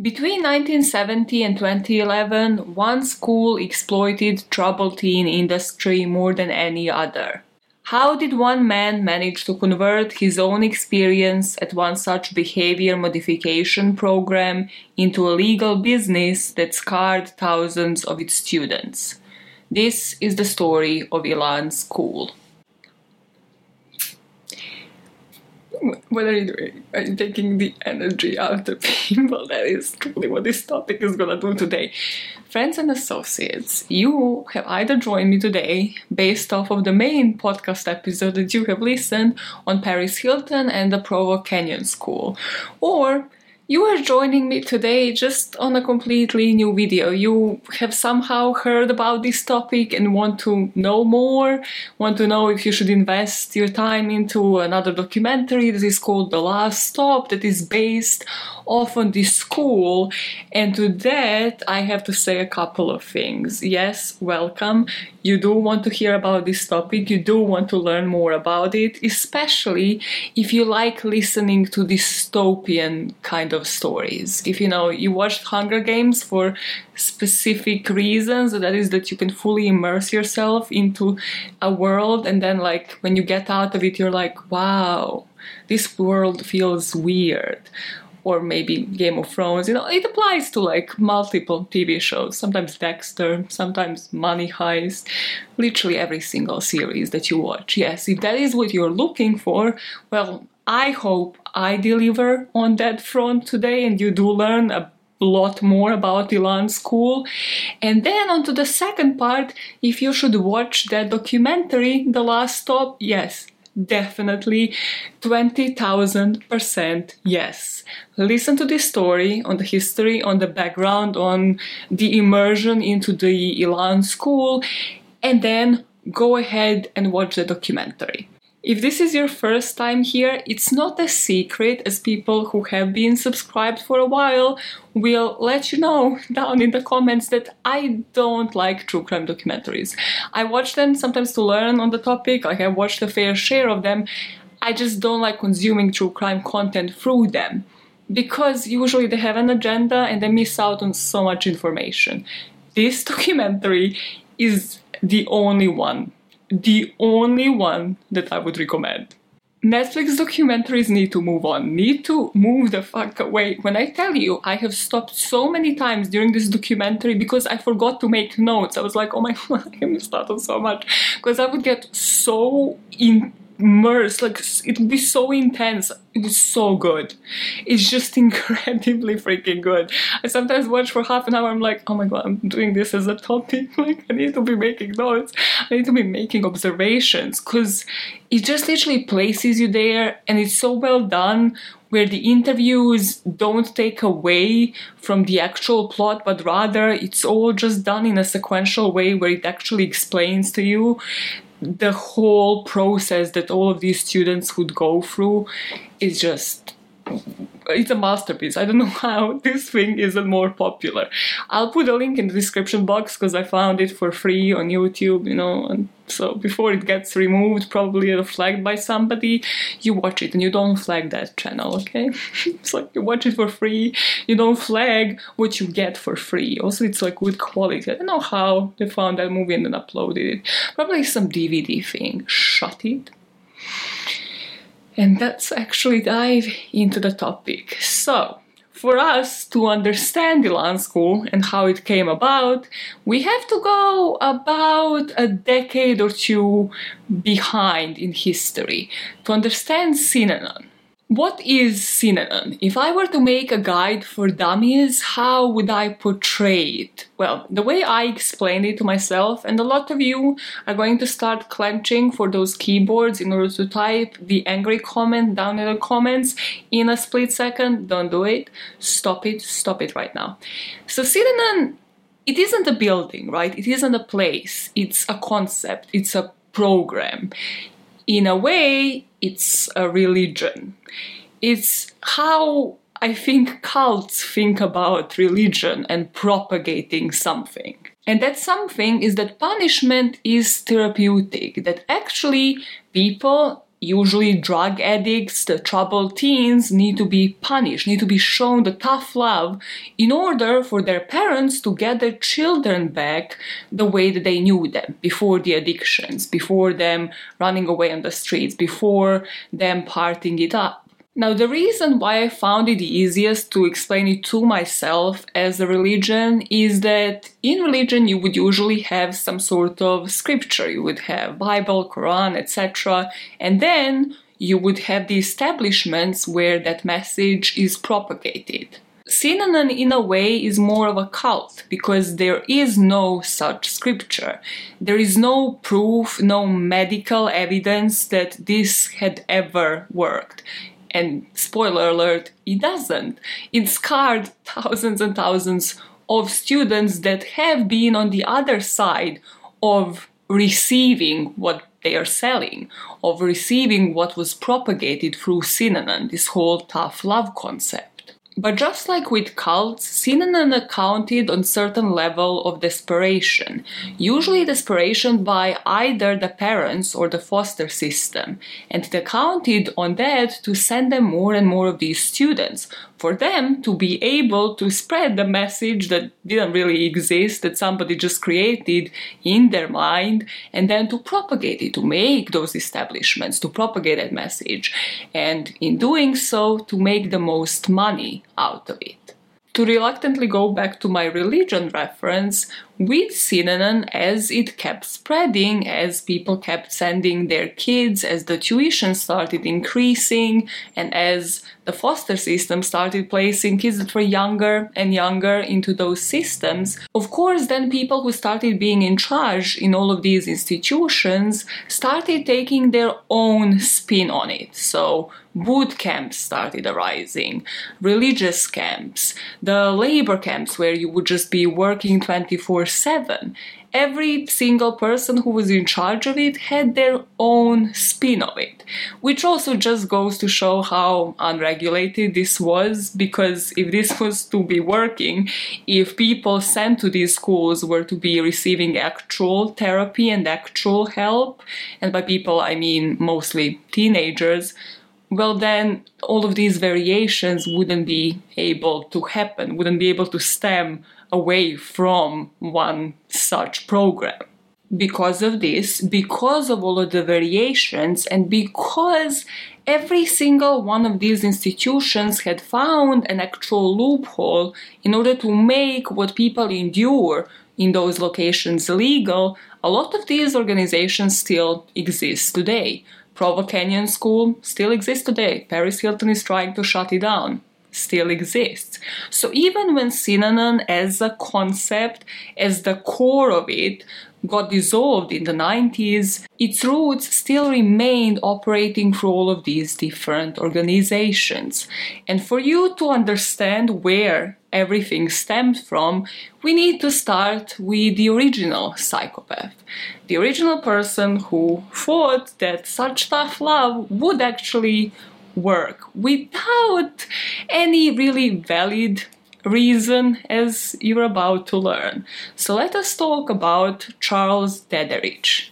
Between 1970 and 2011, one school exploited troubled teen industry more than any other. How did one man manage to convert his own experience at one such behavior modification program into a legal business that scarred thousands of its students? This is the story of Elan School. What are you doing? Are you taking the energy out of people? That is truly what this topic is gonna do today. Friends and associates, you have either joined me today based off of the main podcast episode that you have listened on Paris Hilton and the Provo Canyon School, or you are joining me today just on a completely new video. You have somehow heard about this topic and want to know more, want to know if you should invest your time into another documentary that is called The Last Stop, that is based off on this school. And to that, I have to say a couple of things. Yes, welcome. You do want to hear about this topic, you do want to learn more about it, especially if you like listening to dystopian kind of of stories. If you know you watched Hunger Games for specific reasons, that is that you can fully immerse yourself into a world, and then like when you get out of it, you're like, wow, this world feels weird. Or maybe Game of Thrones, you know, it applies to like multiple TV shows, sometimes Dexter, sometimes Money Heist, literally every single series that you watch. Yes, if that is what you're looking for, well, I hope I deliver on that front today and you do learn a lot more about Elan School. And then on to the second part, if you should watch that documentary, The Last Stop, yes, definitely 20,000% yes. Listen to this story on the history, on the background, on the immersion into the Elan School, and then go ahead and watch the documentary. If this is your first time here, it's not a secret as people who have been subscribed for a while will let you know down in the comments that I don't like true crime documentaries. I watch them sometimes to learn on the topic, like I watched a fair share of them. I just don't like consuming true crime content through them because usually they have an agenda and they miss out on so much information. This documentary is the only one the only one that I would recommend. Netflix documentaries need to move on, need to move the fuck away. When I tell you, I have stopped so many times during this documentary because I forgot to make notes. I was like, oh my god, I missed out on so much. Because I would get so in immersed like it would be so intense. It is so good. It's just incredibly freaking good. I sometimes watch for half an hour i'm like oh my god i'm doing this as a topic. Like i need to be making notes. I need to be making observations because it just literally places you there and it's so well done where the interviews don't take away from the actual plot, but rather it's all just done in a sequential way where it actually explains to you the whole process that all of these students would go through is just it's a masterpiece. I don't know how this thing isn't more popular. I'll put a link in the description box because I found it for free on YouTube, you know, and so before it gets removed, probably flagged by somebody, you watch it and you don't flag that channel, okay? it's like you watch it for free, you don't flag what you get for free. Also, it's like good quality. I don't know how they found that movie and then uploaded it. Probably some DVD thing. Shut it and let's actually dive into the topic. So, for us to understand Elan School and how it came about, we have to go about a decade or two behind in history to understand Synanon. What is Synanon? If I were to make a guide for dummies, how would I portray it? Well, the way I explained it to myself, and a lot of you are going to start clenching for those keyboards in order to type the angry comment down in the comments in a split second, don't do it. Stop it, stop it right now. So Synanon, it isn't a building, right? It isn't a place. It's a concept. It's a program in a way, it's a religion. It's how I think cults think about religion and propagating something. And that something is that punishment is therapeutic, that actually people usually drug addicts, the troubled teens need to be punished, need to be shown the tough love in order for their parents to get their children back the way that they knew them before the addictions, before them running away on the streets, before them parting it up. Now, the reason why I found it easiest to explain it to myself as a religion is that in religion you would usually have some sort of scripture. You would have Bible, Quran, etc. And then you would have the establishments where that message is propagated. Synanon, in a way, is more of a cult because there is no such scripture. There is no proof, no medical evidence that this had ever worked. And spoiler alert, it doesn't. It scarred thousands and thousands of students that have been on the other side of receiving what they are selling, of receiving what was propagated through Synanon, this whole tough love concept. But just like with cults, Synanon accounted on certain level of desperation, usually desperation by either the parents or the foster system, and it accounted on that to send them more and more of these students, for them to be able to spread the message that didn't really exist, that somebody just created in their mind, and then to propagate it, to make those establishments, to propagate that message, and in doing so, to make the most money out of it. To reluctantly go back to my religion reference with Synanon as it kept spreading, as people kept sending their kids, as the tuition started increasing, and as the foster system started placing kids that were younger and younger into those systems. Of course, then people who started being in charge in all of these institutions started taking their own spin on it. So, boot camps started arising, religious camps, the labor camps where you would just be working 24 7. Every single person who was in charge of it had their own spin of it, which also just goes to show how unregulated this was. Because if this was to be working, if people sent to these schools were to be receiving actual therapy and actual help, and by people I mean mostly teenagers, well, then all of these variations wouldn't be able to happen, wouldn't be able to stem away from one such program. Because of this, because of all of the variations, and because every single one of these institutions had found an actual loophole in order to make what people endure in those locations legal, a lot of these organizations still exist today. Provo Canyon School still exists today. Paris Hilton is trying to shut it down. Still exists. So even when Synanon as a concept, as the core of it, got dissolved in the 90s, its roots still remained operating through all of these different organizations. And for you to understand where everything stems from, we need to start with the original psychopath. The original person who thought that such tough love would actually work without any really valid reason as you're about to learn. So let us talk about Charles Dederich.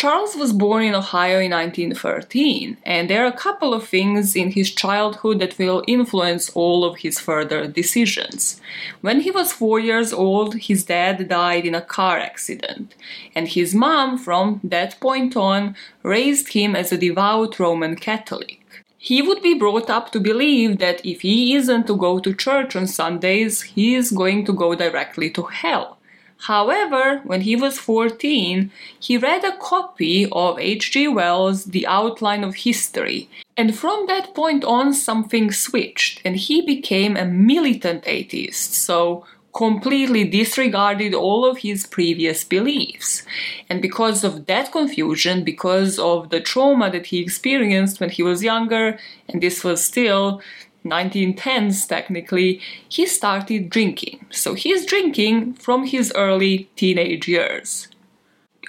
Charles was born in Ohio in 1913, and there are a couple of things in his childhood that will influence all of his further decisions. When he was four years old, his dad died in a car accident, and his mom, from that point on, raised him as a devout Roman Catholic. He would be brought up to believe that if he isn't to go to church on Sundays, he is going to go directly to hell. However, when he was 14, he read a copy of H.G. Wells' The Outline of History, and from that point on, something switched, and he became a militant atheist, so completely disregarded all of his previous beliefs. And because of that confusion, because of the trauma that he experienced when he was younger, and this was still 1910s technically, he started drinking. So he's drinking from his early teenage years.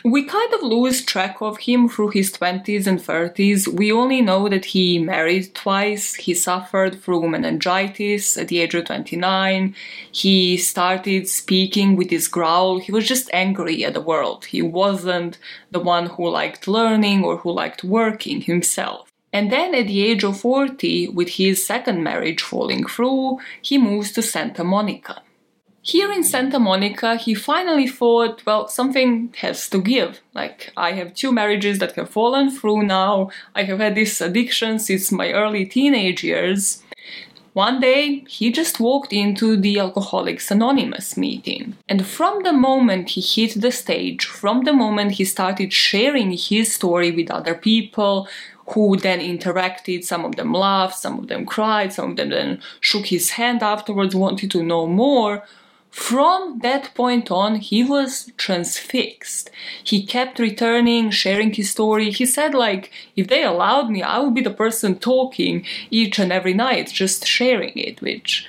We kind of lose track of him through his 20s and 30s. We only know that he married twice, he suffered through meningitis at the age of 29, he started speaking with his growl. He was just angry at the world. He wasn't the one who liked learning or who liked working himself. And then at the age of 40, with his second marriage falling through, he moves to Santa Monica. Here in Santa Monica, he finally thought, well, something has to give. Like, I have two marriages that have fallen through now. I have had this addiction since my early teenage years. One day, he just walked into the Alcoholics Anonymous meeting. And from the moment he hit the stage, from the moment he started sharing his story with other people, who then interacted, some of them laughed, some of them cried, some of them then shook his hand afterwards, wanted to know more from that point on, he was transfixed. He kept returning, sharing his story. He said, like, if they allowed me, I would be the person talking each and every night, just sharing it, which,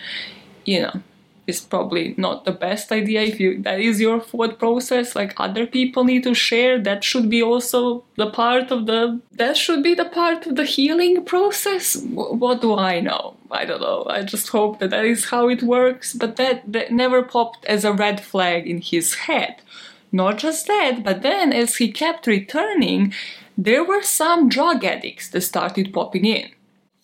you know, is probably not the best idea. If you that is your thought process like other people need to share that should be also the part of the that should be the part of the healing process? What do i know? I don't know. I just hope that that is how it works. But that, that never popped as a red flag in his head. Not just that but then as he kept returning there were some drug addicts that started popping in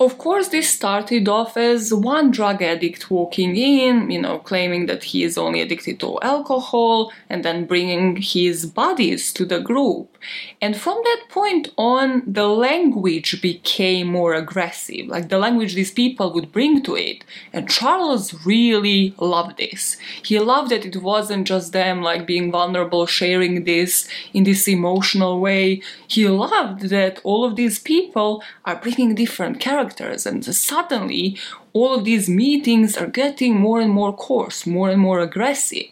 of course, this started off as one drug addict walking in, you know, claiming that he is only addicted to alcohol and then bringing his buddies to the group. And from that point on, the language became more aggressive, like the language these people would bring to it. And Charles really loved this. He loved that it wasn't just them like being vulnerable, sharing this in this emotional way. He loved that all of these people are bringing different characters characters and suddenly all of these meetings are getting more and more coarse more and more aggressive.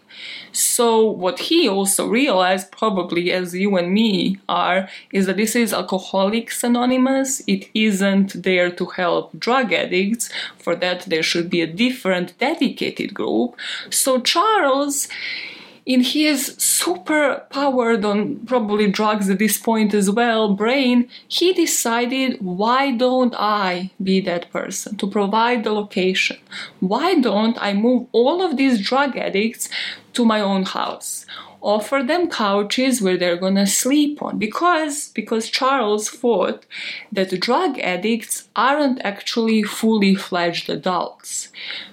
So what he also realized probably as you and me are is that this is alcoholics anonymous. It isn't there to help drug addicts. For that there should be a different dedicated group. So charles in his super powered on probably drugs at this point as well brain, he decided, why don't I be that person to provide the location? Why don't I move all of these drug addicts to my own house? Offer them couches where they're gonna sleep on because because Charles thought that drug addicts aren't actually fully fledged adults.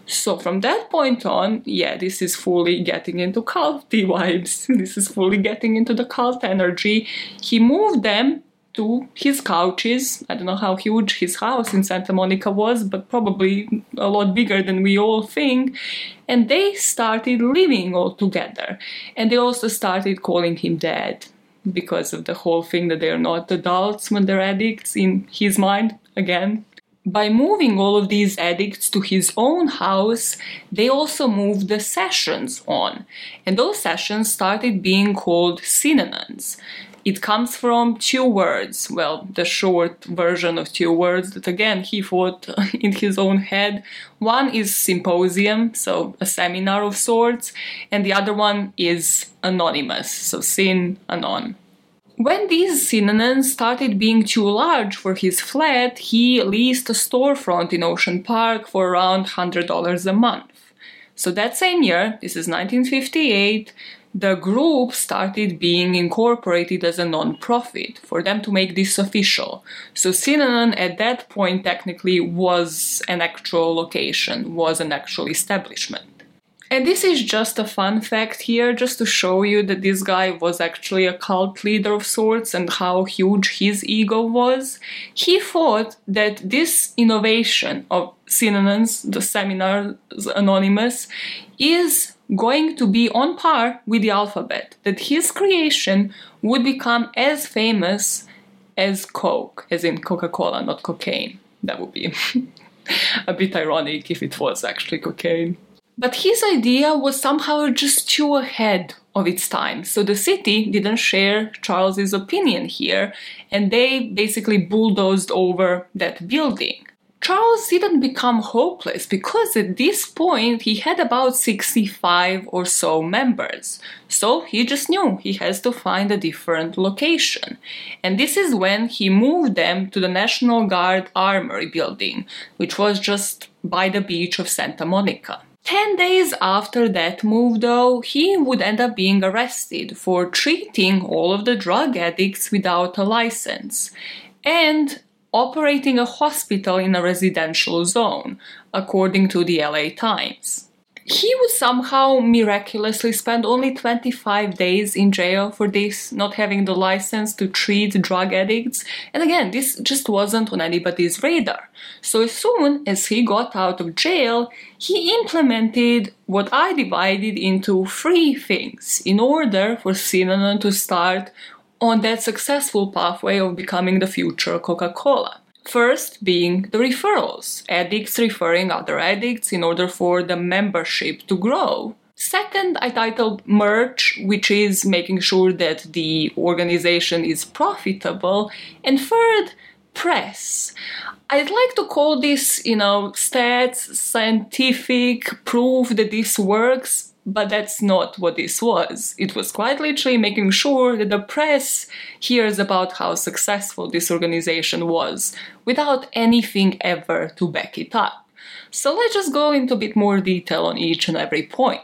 So from that point on, yeah, this is fully getting into culty vibes. This is fully getting into the cult energy. He moved them to his couches. I don't know how huge his house in Santa Monica was, but probably a lot bigger than we all think. And they started living all together. And they also started calling him dad because of the whole thing that they're not adults when they're addicts in his mind again. By moving all of these addicts to his own house, they also moved the sessions on. And those sessions started being called Synanons. It comes from two words, well, the short version of two words that again he thought in his own head. One is symposium, so a seminar of sorts, and the other one is anonymous, so sin anon. When these Synanons started being too large for his flat, he leased a storefront in Ocean Park for around $100 a month. So that same year, this is 1958, the group started being incorporated as a non-profit for them to make this official. So Synanon at that point technically was an actual location, was an actual establishment. And this is just a fun fact here, just to show you that this guy was actually a cult leader of sorts and how huge his ego was. He thought that this innovation of Synanons, the seminars anonymous, is going to be on par with the alphabet, that his creation would become as famous as Coke, as in Coca Cola, not cocaine. That would be a bit ironic if it was actually cocaine. But his idea was somehow just too ahead of its time. So the city didn't share Charles's opinion here, and they basically bulldozed over that building. Charles didn't become hopeless because at this point he had about 65 or so members. So he just knew he has to find a different location. And this is when he moved them to the National Guard Armory building, which was just by the beach of Santa Monica. Ten days after that move, though, he would end up being arrested for treating all of the drug addicts without a license. And operating a hospital in a residential zone, according to the LA Times. He would somehow miraculously spend only 25 days in jail for this, not having the license to treat drug addicts. And again, this just wasn't on anybody's radar. So as soon as he got out of jail, he implemented what I divided into three things in order for Synanon to start on that successful pathway of becoming the future Coca Cola. First being the referrals, addicts referring other addicts in order for the membership to grow. Second, I titled merch, which is making sure that the organization is profitable. And third, press. I'd like to call this, you know, stats, scientific proof that this works, but that's not what this was. It was quite literally making sure that the press hears about how successful this organization was without anything ever to back it up. So let's just go into a bit more detail on each and every point.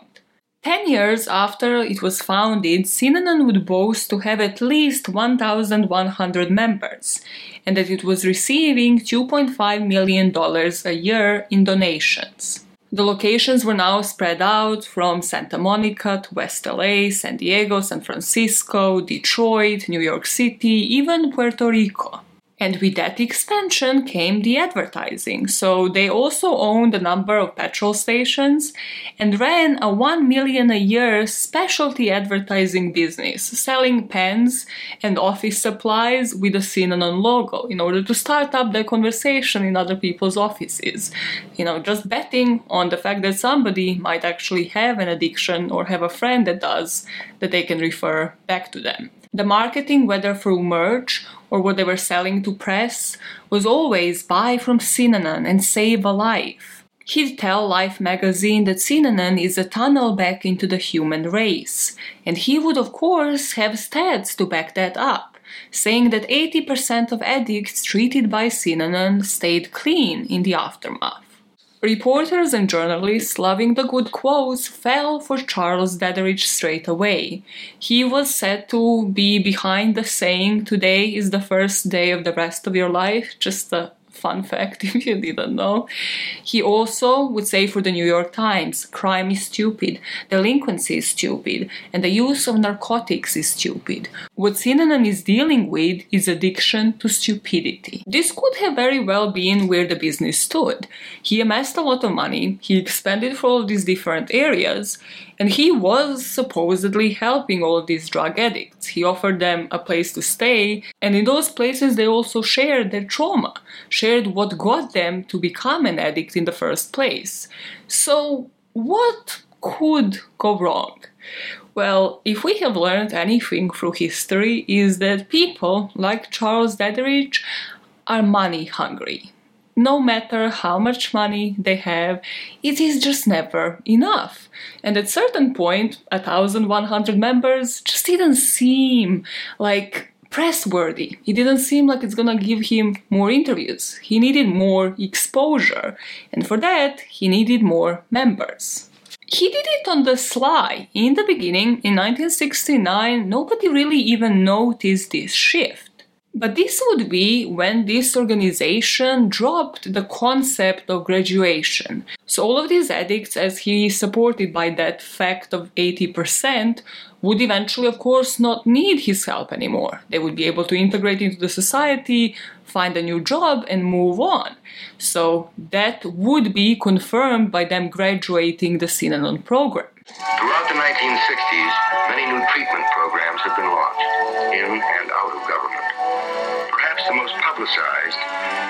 Ten years after it was founded, Synanon would boast to have at least 1,100 members, and that it was receiving $2.5 million a year in donations. The locations were now spread out from Santa Monica to West LA, San Diego, San Francisco, Detroit, New York City, even Puerto Rico. And with that expansion came the advertising. So they also owned a number of petrol stations and ran a 1 million a year specialty advertising business, selling pens and office supplies with a Synanon logo in order to start up the conversation in other people's offices. You know, just betting on the fact that somebody might actually have an addiction or have a friend that does, that they can refer back to them. The marketing, whether through merch or what they were selling to press, was always buy from Synanon and save a life. He'd tell Life magazine that Synanon is a tunnel back into the human race, and he would, of course, have stats to back that up, saying that 80% of addicts treated by Synanon stayed clean in the aftermath. Reporters and journalists, loving the good quotes, fell for Charles Dadderidge straight away. He was said to be behind the saying, Today is the first day of the rest of your life, just a Fun fact if you didn't know. He also would say for the New York Times crime is stupid, delinquency is stupid, and the use of narcotics is stupid. What Synanon is dealing with is addiction to stupidity. This could have very well been where the business stood. He amassed a lot of money, he expanded for all these different areas, and he was supposedly helping all these drug addicts. He offered them a place to stay, and in those places they also shared their trauma, shared what got them to become an addict in the first place. So, what could go wrong? Well, if we have learned anything through history, is that people like Charles Dadderidge are money hungry no matter how much money they have, it is just never enough. And at certain point, a thousand one hundred members just didn't seem like press-worthy. It didn't seem like it's gonna give him more interviews. He needed more exposure, and for that, he needed more members. He did it on the sly. In the beginning, in 1969, nobody really even noticed this shift. But this would be when this organization dropped the concept of graduation. So all of these addicts, as he is supported by that fact of 80%, would eventually, of course, not need his help anymore. They would be able to integrate into the society, find a new job, and move on. So that would be confirmed by them graduating the Synanon program. Throughout the 1960s, many new treatment programs have been launched in and out publicized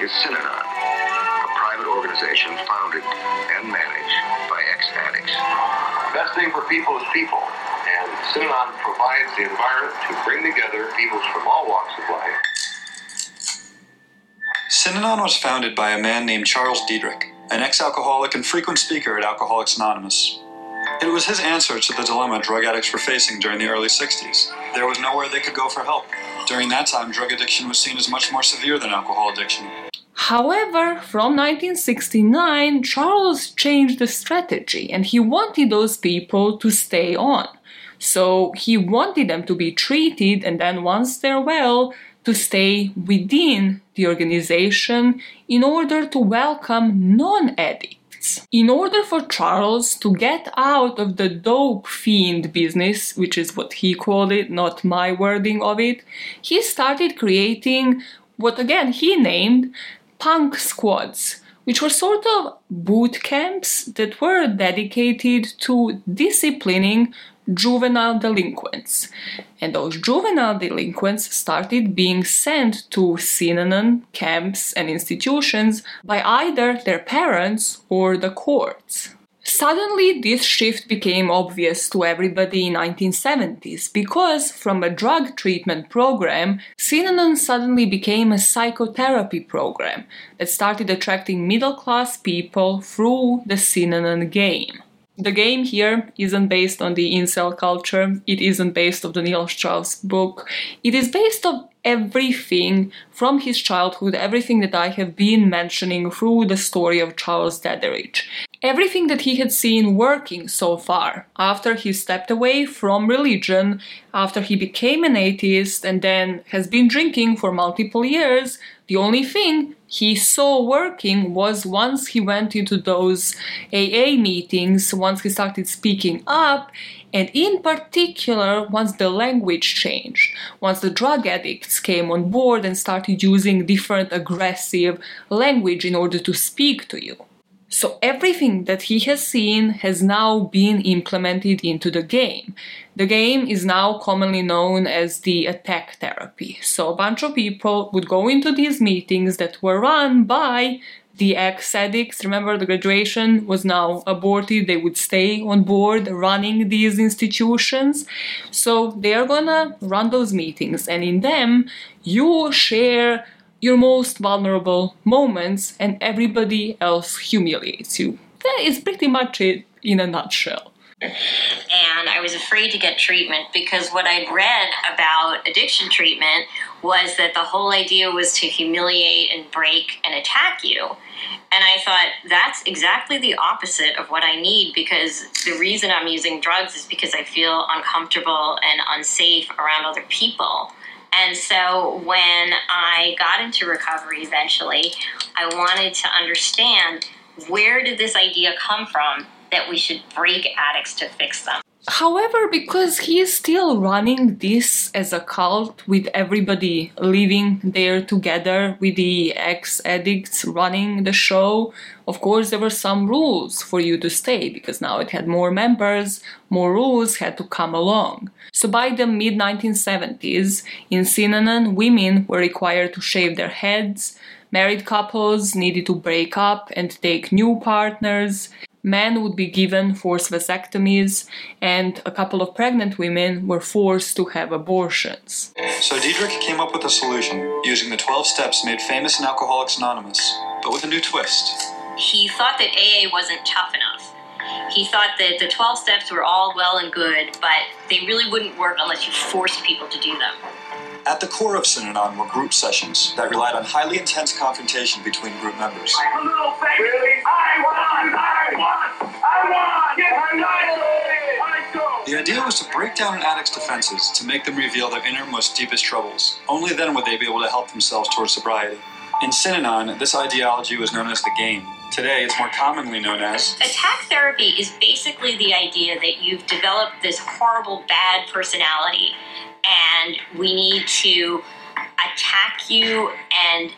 is Synanon, a private organization founded and managed by ex-addicts. The best thing for people is people, and Synanon provides the environment to bring together people from all walks of life Synanon was founded by a man named Charles Diedrich, an ex alcoholic and frequent speaker at Alcoholics Anonymous. It was his answer to the dilemma drug addicts were facing during the early 60s. There was nowhere they could go for help. During that time, drug addiction was seen as much more severe than alcohol addiction. However, from 1969, Charles changed the strategy and he wanted those people to stay on. So he wanted them to be treated, and then once they're well, to stay within the organization in order to welcome non addicts. In order for Charles to get out of the dope fiend business, which is what he called it, not my wording of it, he started creating what again he named punk squads, which were sort of boot camps that were dedicated to disciplining juvenile delinquents. And those juvenile delinquents started being sent to Synanon camps and institutions by either their parents or the courts. Suddenly, this shift became obvious to everybody in 1970s because from a drug treatment program, Synanon suddenly became a psychotherapy program that started attracting middle-class people through the Synanon game the game here isn't based on the incel culture. It isn't based on the Neil Strauss book. It is based on everything from his childhood, everything that I have been mentioning through the story of Charles Dedderidge. Everything that he had seen working so far after he stepped away from religion, after he became an atheist and then has been drinking for multiple years, the only thing he saw working was once he went into those AA meetings, once he started speaking up, and in particular, once the language changed, once the drug addicts came on board and started using different aggressive language in order to speak to you. So everything that he has seen has now been implemented into the game. The game is now commonly known as the attack therapy. So a bunch of people would go into these meetings that were run by the ex addicts. Remember, the graduation was now aborted. They would stay on board running these institutions. So they are gonna run those meetings, and in them, you share your most vulnerable moments and everybody else humiliates you. That is pretty much it in a nutshell. And I was afraid to get treatment because what I'd read about addiction treatment was that the whole idea was to humiliate and break and attack you. And I thought that's exactly the opposite of what I need because the reason I'm using drugs is because I feel uncomfortable and unsafe around other people. And so when I got into recovery eventually, I wanted to understand where did this idea come from that we should break addicts to fix them. However, because he is still running this as a cult with everybody living there together, with the ex addicts running the show, of course, there were some rules for you to stay because now it had more members, more rules had to come along. So by the mid 1970s, in Synanon, women were required to shave their heads, married couples needed to break up and take new partners, men would be given forced vasectomies, and a couple of pregnant women were forced to have abortions. So Diedrich came up with a solution using the 12 steps made famous in Alcoholics Anonymous, but with a new twist. He thought that AA wasn't tough enough. He thought that the 12 steps were all well and good, but they really wouldn't work unless you forced people to do them. At the core of Synanon were group sessions that relied on highly intense confrontation between group members. I'm a little baby. I want, I want, I want. Get I go. The idea was to break down an addict's defenses to make them reveal their innermost, deepest troubles. Only then would they be able to help themselves towards sobriety. In Synanon, this ideology was known as the game. Today, it's more commonly known as Attack therapy is basically the idea that you've developed this horrible, bad personality, and we need to attack you and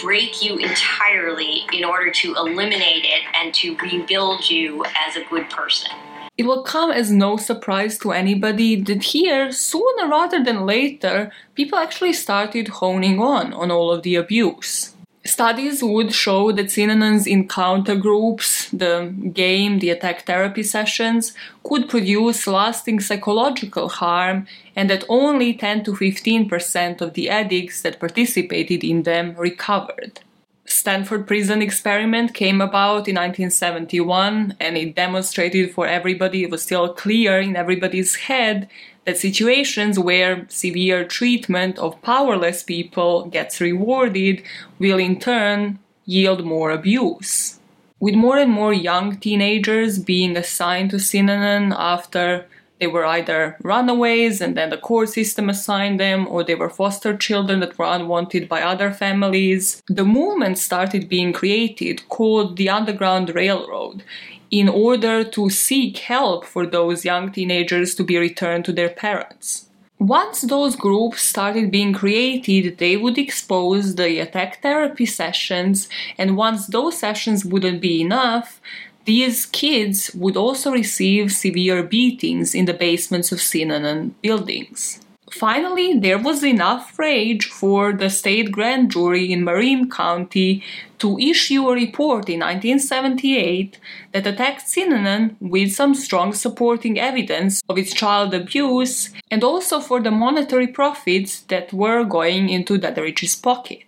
break you entirely in order to eliminate it and to rebuild you as a good person. It will come as no surprise to anybody that here, sooner rather than later, people actually started honing on on all of the abuse. Studies would show that Synanon's encounter groups, the game, the attack therapy sessions, could produce lasting psychological harm, and that only 10 to 15% of the addicts that participated in them recovered. Stanford Prison Experiment came about in 1971 and it demonstrated for everybody, it was still clear in everybody's head that situations where severe treatment of powerless people gets rewarded will in turn yield more abuse. With more and more young teenagers being assigned to Synanon after they were either runaways and then the court system assigned them, or they were foster children that were unwanted by other families. The movement started being created called the Underground Railroad in order to seek help for those young teenagers to be returned to their parents. Once those groups started being created, they would expose the attack therapy sessions, and once those sessions wouldn't be enough, these kids would also receive severe beatings in the basements of Synanon buildings. Finally, there was enough rage for the state grand jury in Marin County to issue a report in 1978 that attacked Synanon with some strong supporting evidence of its child abuse and also for the monetary profits that were going into Daderich's pocket.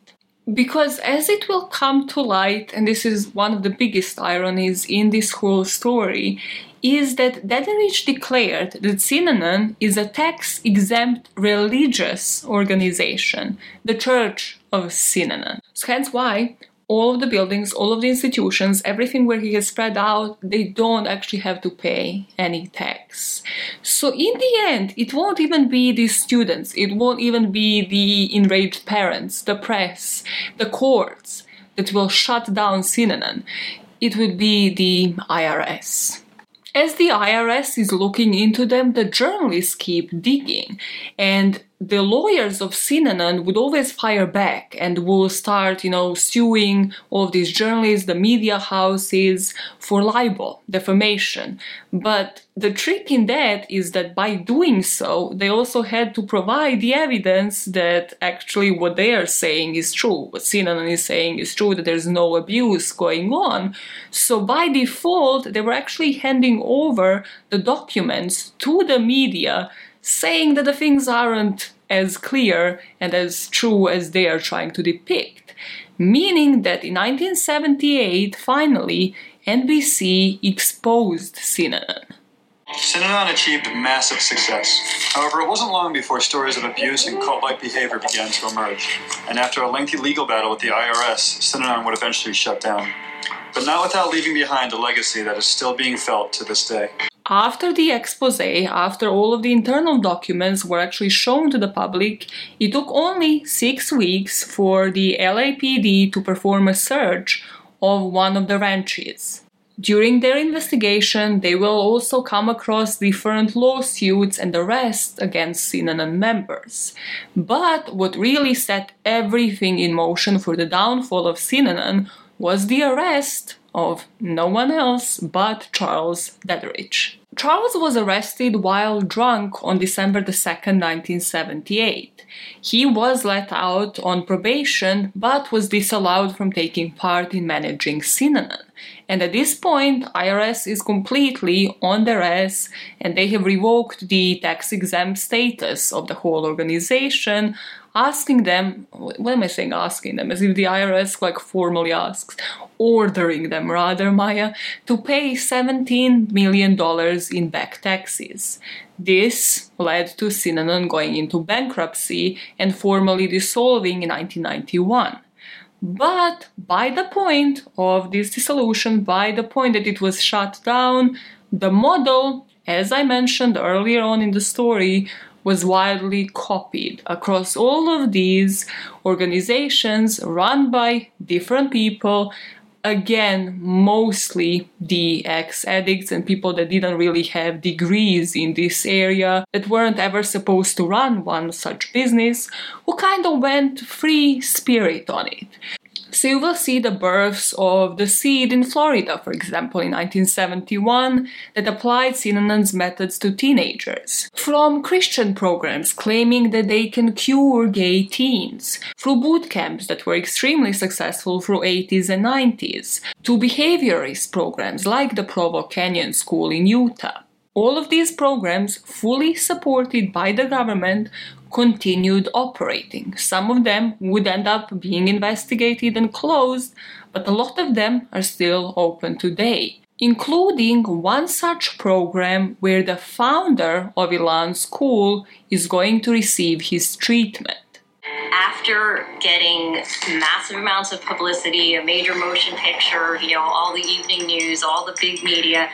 Because as it will come to light, and this is one of the biggest ironies in this whole story, is that Daderich declared that Synanon is a tax exempt religious organization, the Church of Synanon. So hence why all of the buildings, all of the institutions, everything where he has spread out, they don't actually have to pay any tax. So in the end, it won't even be the students, it won't even be the enraged parents, the press, the courts that will shut down Synanon. It would be the IRS. As the IRS is looking into them, the journalists keep digging, and the lawyers of Synanon would always fire back and will start, you know, suing all of these journalists, the media houses for libel, defamation. But the trick in that is that by doing so, they also had to provide the evidence that actually what they are saying is true. What Synanon is saying is true, that there's no abuse going on. So by default, they were actually handing over the documents to the media saying that the things aren't as clear and as true as they are trying to depict. Meaning that in 1978, finally, NBC exposed Synanon. Synanon achieved massive success. However, it wasn't long before stories of abuse and cult like behavior began to emerge. And after a lengthy legal battle with the IRS, Synanon would eventually shut down. But not without leaving behind a legacy that is still being felt to this day. After the expose, after all of the internal documents were actually shown to the public, it took only six weeks for the LAPD to perform a search of one of the ranches. During their investigation, they will also come across different lawsuits and arrests against Synanon members. But what really set everything in motion for the downfall of Synanon was the arrest of no one else but Charles Daderich. Charles was arrested while drunk on December the 2nd, 1978. He was let out on probation but was disallowed from taking part in managing Synanon. And at this point, IRS is completely on their ass and they have revoked the tax exempt status of the whole organization asking them, what am I saying asking them, as if the IRS like formally asks, ordering them rather, Maya, to pay $17 million in back taxes. This led to Synanon going into bankruptcy and formally dissolving in 1991. But by the point of this dissolution, by the point that it was shut down, the model, as I mentioned earlier on in the story, was widely copied across all of these organizations run by different people again mostly the ex addicts and people that didn't really have degrees in this area that weren't ever supposed to run one such business who kind of went free spirit on it so you will see the births of the seed in Florida, for example, in 1971, that applied Synanon's methods to teenagers. From Christian programs claiming that they can cure gay teens, through boot camps that were extremely successful through 80s and 90s, to behaviorist programs like the Provo Canyon School in Utah. All of these programs, fully supported by the government, continued operating. Some of them would end up being investigated and closed, but a lot of them are still open today, including one such program where the founder of Elan School is going to receive his treatment. After getting massive amounts of publicity, a major motion picture, you know, all the evening news, all the big media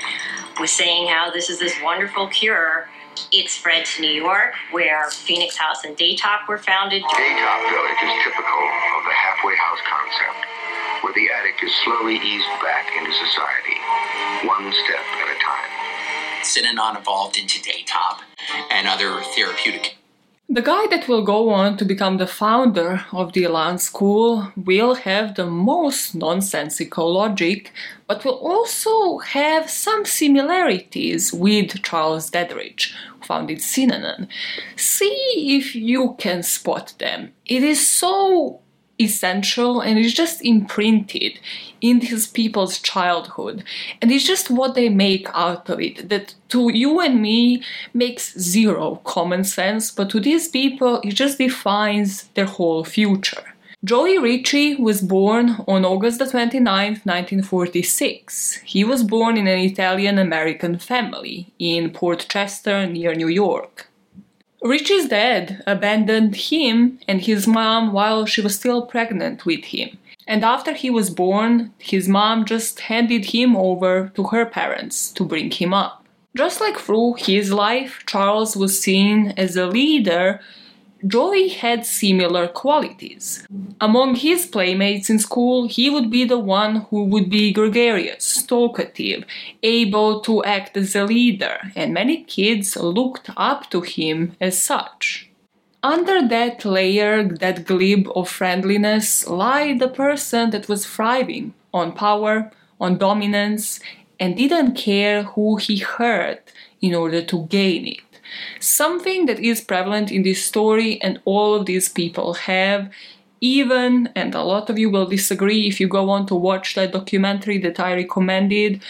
was saying how this is this wonderful cure it spread to New York, where Phoenix House and Daytop were founded. Daytop Village is typical of the halfway house concept, where the addict is slowly eased back into society, one step at a time. Synanon evolved into Daytop and other therapeutic the guy that will go on to become the founder of the Elan School will have the most nonsensical logic, but will also have some similarities with Charles Dederich, who founded Synanon. See if you can spot them. It is so essential and it's just imprinted in these people's childhood and it's just what they make out of it that to you and me makes zero common sense but to these people it just defines their whole future Joey Ricci was born on August 29, 1946. He was born in an Italian American family in Port Chester near New York. Ricci's dad abandoned him and his mom while she was still pregnant with him. And after he was born, his mom just handed him over to her parents to bring him up. Just like through his life, Charles was seen as a leader Joey had similar qualities. Among his playmates in school, he would be the one who would be gregarious, talkative, able to act as a leader, and many kids looked up to him as such. Under that layer, that glib of friendliness, lied the person that was thriving on power, on dominance, and didn't care who he hurt in order to gain it. Something that is prevalent in this story, and all of these people have, even, and a lot of you will disagree if you go on to watch that documentary that I recommended,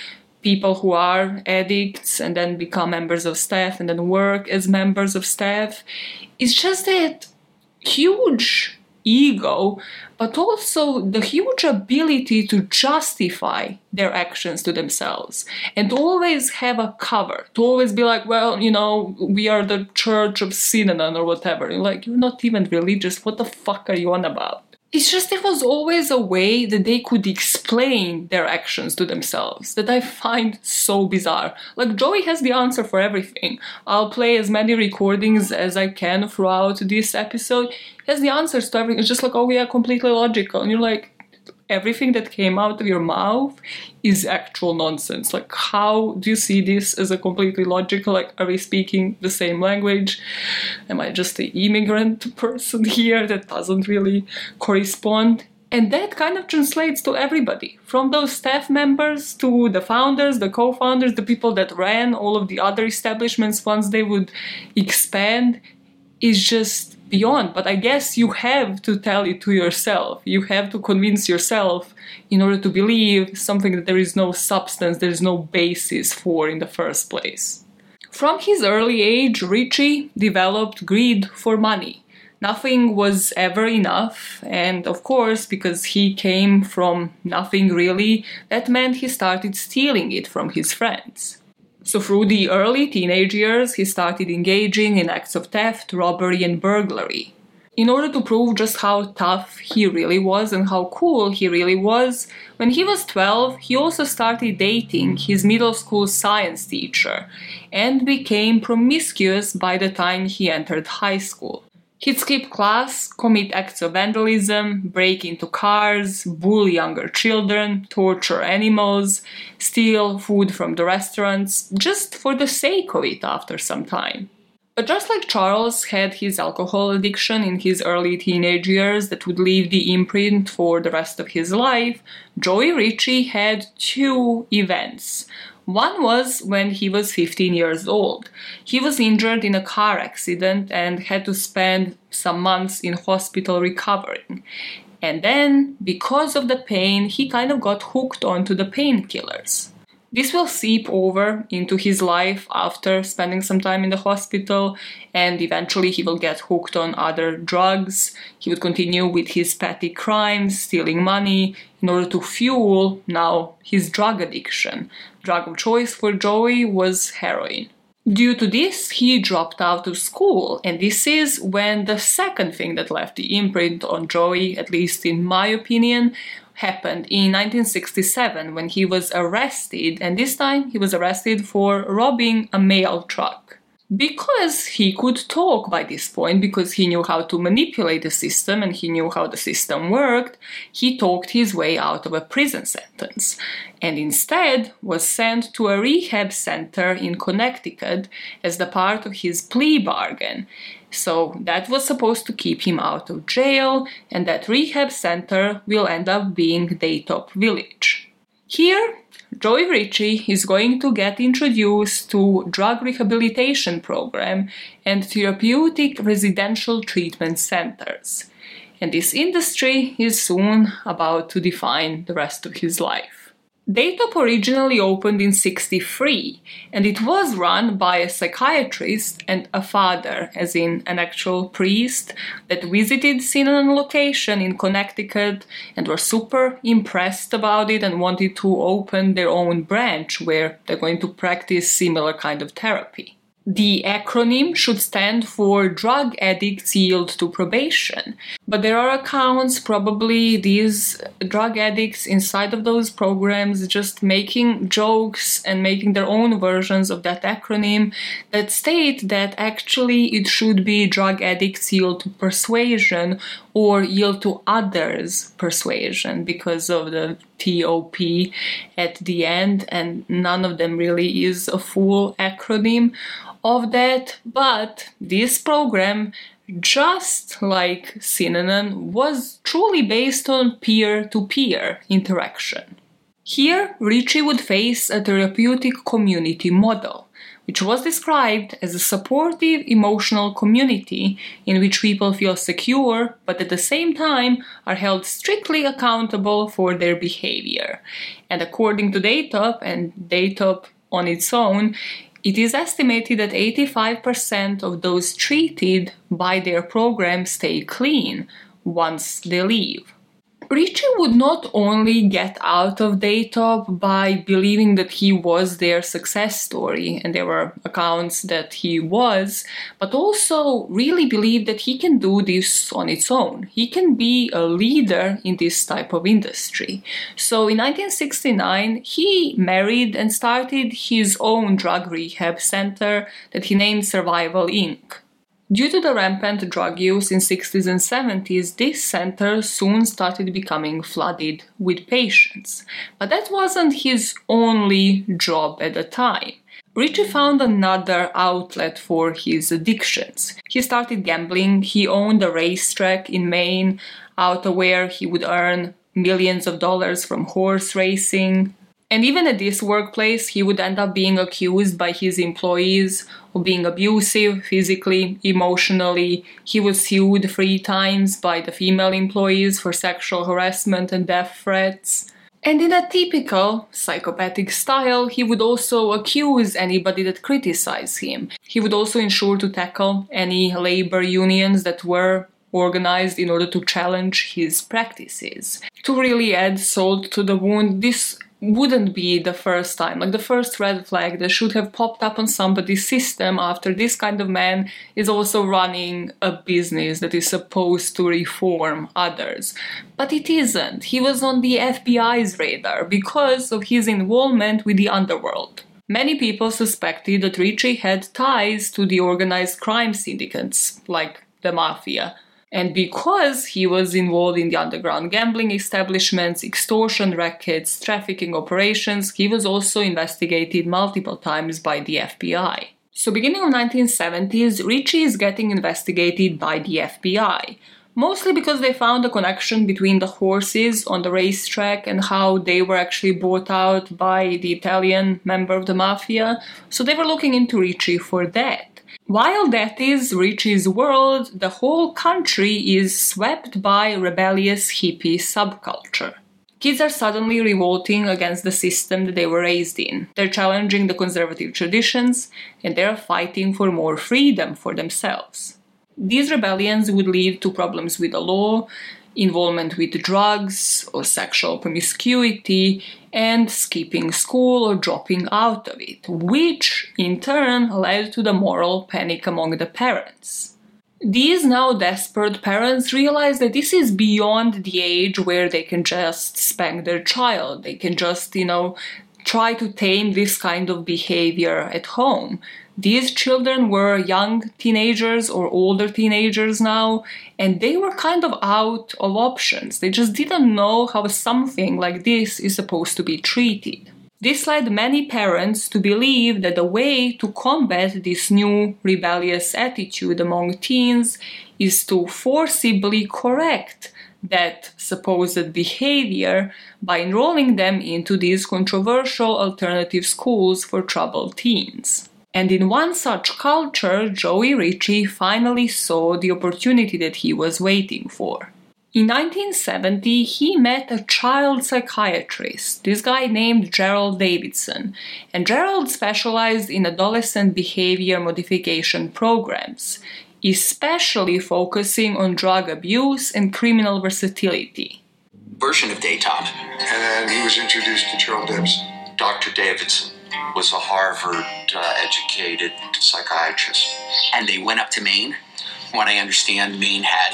people who are addicts and then become members of staff and then work as members of staff. It's just that huge ego, but also the huge ability to justify their actions to themselves and always have a cover, to always be like, well, you know, we are the church of Synanon or whatever. You're like, you're not even religious. What the fuck are you on about? It's just there was always a way that they could explain their actions to themselves that I find so bizarre. Like Joey has the answer for everything. I'll play as many recordings as I can throughout this episode. He has the answers to everything. It's just like, oh yeah, completely logical. And you're like, everything that came out of your mouth is actual nonsense. Like, how do you see this as a completely logical? Like, are we speaking the same language? Am I just an immigrant person here that doesn't really correspond? And that kind of translates to everybody, from those staff members to the founders, the co founders, the people that ran all of the other establishments once they would expand. Is just beyond but i guess you have to tell it to yourself. You have to convince yourself in order to believe something that there is no substance there is no basis for in the first place. From his early age Ricci developed greed for money. Nothing was ever enough and of course because he came from nothing really that meant he started stealing it from his friends so, through the early teenage years, he started engaging in acts of theft, robbery, and burglary. In order to prove just how tough he really was and how cool he really was, when he was 12, he also started dating his middle school science teacher and became promiscuous by the time he entered high school. He'd skip class, commit acts of vandalism, break into cars, bully younger children, torture animals, steal food from the restaurants, just for the sake of it after some time. But just like Charles had his alcohol addiction in his early teenage years that would leave the imprint for the rest of his life, Joey Ricci had two events one was when he was 15 years old. He was injured in a car accident and had to spend some months in hospital recovering. And then, because of the pain, he kind of got hooked onto the painkillers. This will seep over into his life after spending some time in the hospital, and eventually he will get hooked on other drugs. He would continue with his petty crimes, stealing money, in order to fuel now his drug addiction. Drug of choice for Joey was heroin. Due to this, he dropped out of school, and this is when the second thing that left the imprint on Joey, at least in my opinion, happened in 1967 when he was arrested, and this time he was arrested for robbing a mail truck. Because he could talk by this point, because he knew how to manipulate the system and he knew how the system worked, he talked his way out of a prison sentence and instead was sent to a rehab center in Connecticut as the part of his plea bargain. So that was supposed to keep him out of jail, and that rehab center will end up being Daytop Village. Here, Joey Ricci is going to get introduced to drug rehabilitation program and therapeutic residential treatment centers. And this industry is soon about to define the rest of his life. Daytop originally opened in 63 and it was run by a psychiatrist and a father, as in an actual priest, that visited Synanon location in Connecticut and were super impressed about it and wanted to open their own branch where they're going to practice similar kind of therapy. The acronym should stand for Drug Addicts Yield to Probation. But there are accounts, probably these drug addicts inside of those programs, just making jokes and making their own versions of that acronym that state that actually it should be Drug Addicts Yield to Persuasion or Yield to Others Persuasion because of the TOP at the end, and none of them really is a full acronym of that, but this program, just like Synanon, was truly based on peer to peer interaction. Here, Ricci would face a therapeutic community model, which was described as a supportive emotional community in which people feel secure but at the same time are held strictly accountable for their behavior. And according to Daytop and Daytop on its own, it is estimated that 85% of those treated by their program stay clean once they leave. Ricci would not only get out of Daytop by believing that he was their success story, and there were accounts that he was, but also really believed that he can do this on its own. He can be a leader in this type of industry. So in 1969, he married and started his own drug rehab center that he named Survival Inc. Due to the rampant drug use in 60s and 70s, this center soon started becoming flooded with patients. But that wasn't his only job at the time. Ricci found another outlet for his addictions. He started gambling, he owned a racetrack in Maine, out of where he would earn millions of dollars from horse racing. And even at this workplace, he would end up being accused by his employees of being abusive physically, emotionally. He was sued three times by the female employees for sexual harassment and death threats. And in a typical psychopathic style, he would also accuse anybody that criticized him. He would also ensure to tackle any labor unions that were organized in order to challenge his practices. To really add salt to the wound, this wouldn't be the first time, like the first red flag that should have popped up on somebody's system after this kind of man is also running a business that is supposed to reform others. But it isn't. He was on the FBI's radar because of his involvement with the underworld. Many people suspected that Ricci had ties to the organized crime syndicates, like the mafia, and because he was involved in the underground gambling establishments, extortion rackets, trafficking operations, he was also investigated multiple times by the FBI. So beginning of 1970s, Ricci is getting investigated by the FBI, mostly because they found a connection between the horses on the racetrack and how they were actually bought out by the Italian member of the mafia. So they were looking into Ricci for that. While that is Ricci's world, the whole country is swept by rebellious hippie subculture. Kids are suddenly revolting against the system that they were raised in. They're challenging the conservative traditions and they're fighting for more freedom for themselves. These rebellions would lead to problems with the law, involvement with drugs or sexual promiscuity, and skipping school or dropping out of it, which in turn led to the moral panic among the parents. These now desperate parents realize that this is beyond the age where they can just spank their child. They can just, you know, try to tame this kind of behavior at home. These children were young teenagers or older teenagers now, and they were kind of out of options. They just didn't know how something like this is supposed to be treated. This led many parents to believe that the way to combat this new rebellious attitude among teens is to forcibly correct that supposed behavior by enrolling them into these controversial alternative schools for troubled teens. And in one such culture, Joey Ricci finally saw the opportunity that he was waiting for. In 1970, he met a child psychiatrist, this guy named Gerald Davidson, and Gerald specialized in adolescent behavior modification programs, especially focusing on drug abuse and criminal versatility. Version of Daytop. And then he was introduced to Gerald Davidson. Dr. Davidson was a Harvard uh, educated psychiatrist. And they went up to Maine. What I understand, Maine had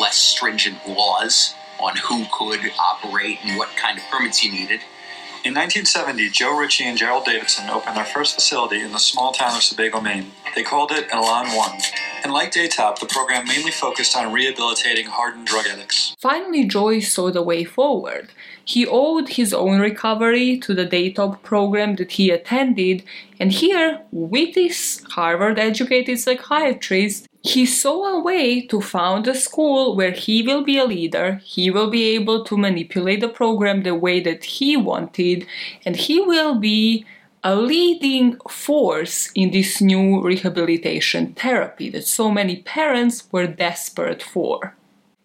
less stringent laws on who could operate and what kind of permits you needed. In 1970, Joe Ricci and Gerald Davidson opened their first facility in the small town of Sebago, Maine. They called it Elan One. And like Daytop, the program mainly focused on rehabilitating hardened drug addicts. Finally, Joey saw the way forward. He owed his own recovery to the Daytop program that he attended, and here, with this Harvard educated psychiatrist, he saw a way to found a school where he will be a leader, he will be able to manipulate the program the way that he wanted, and he will be a leading force in this new rehabilitation therapy that so many parents were desperate for.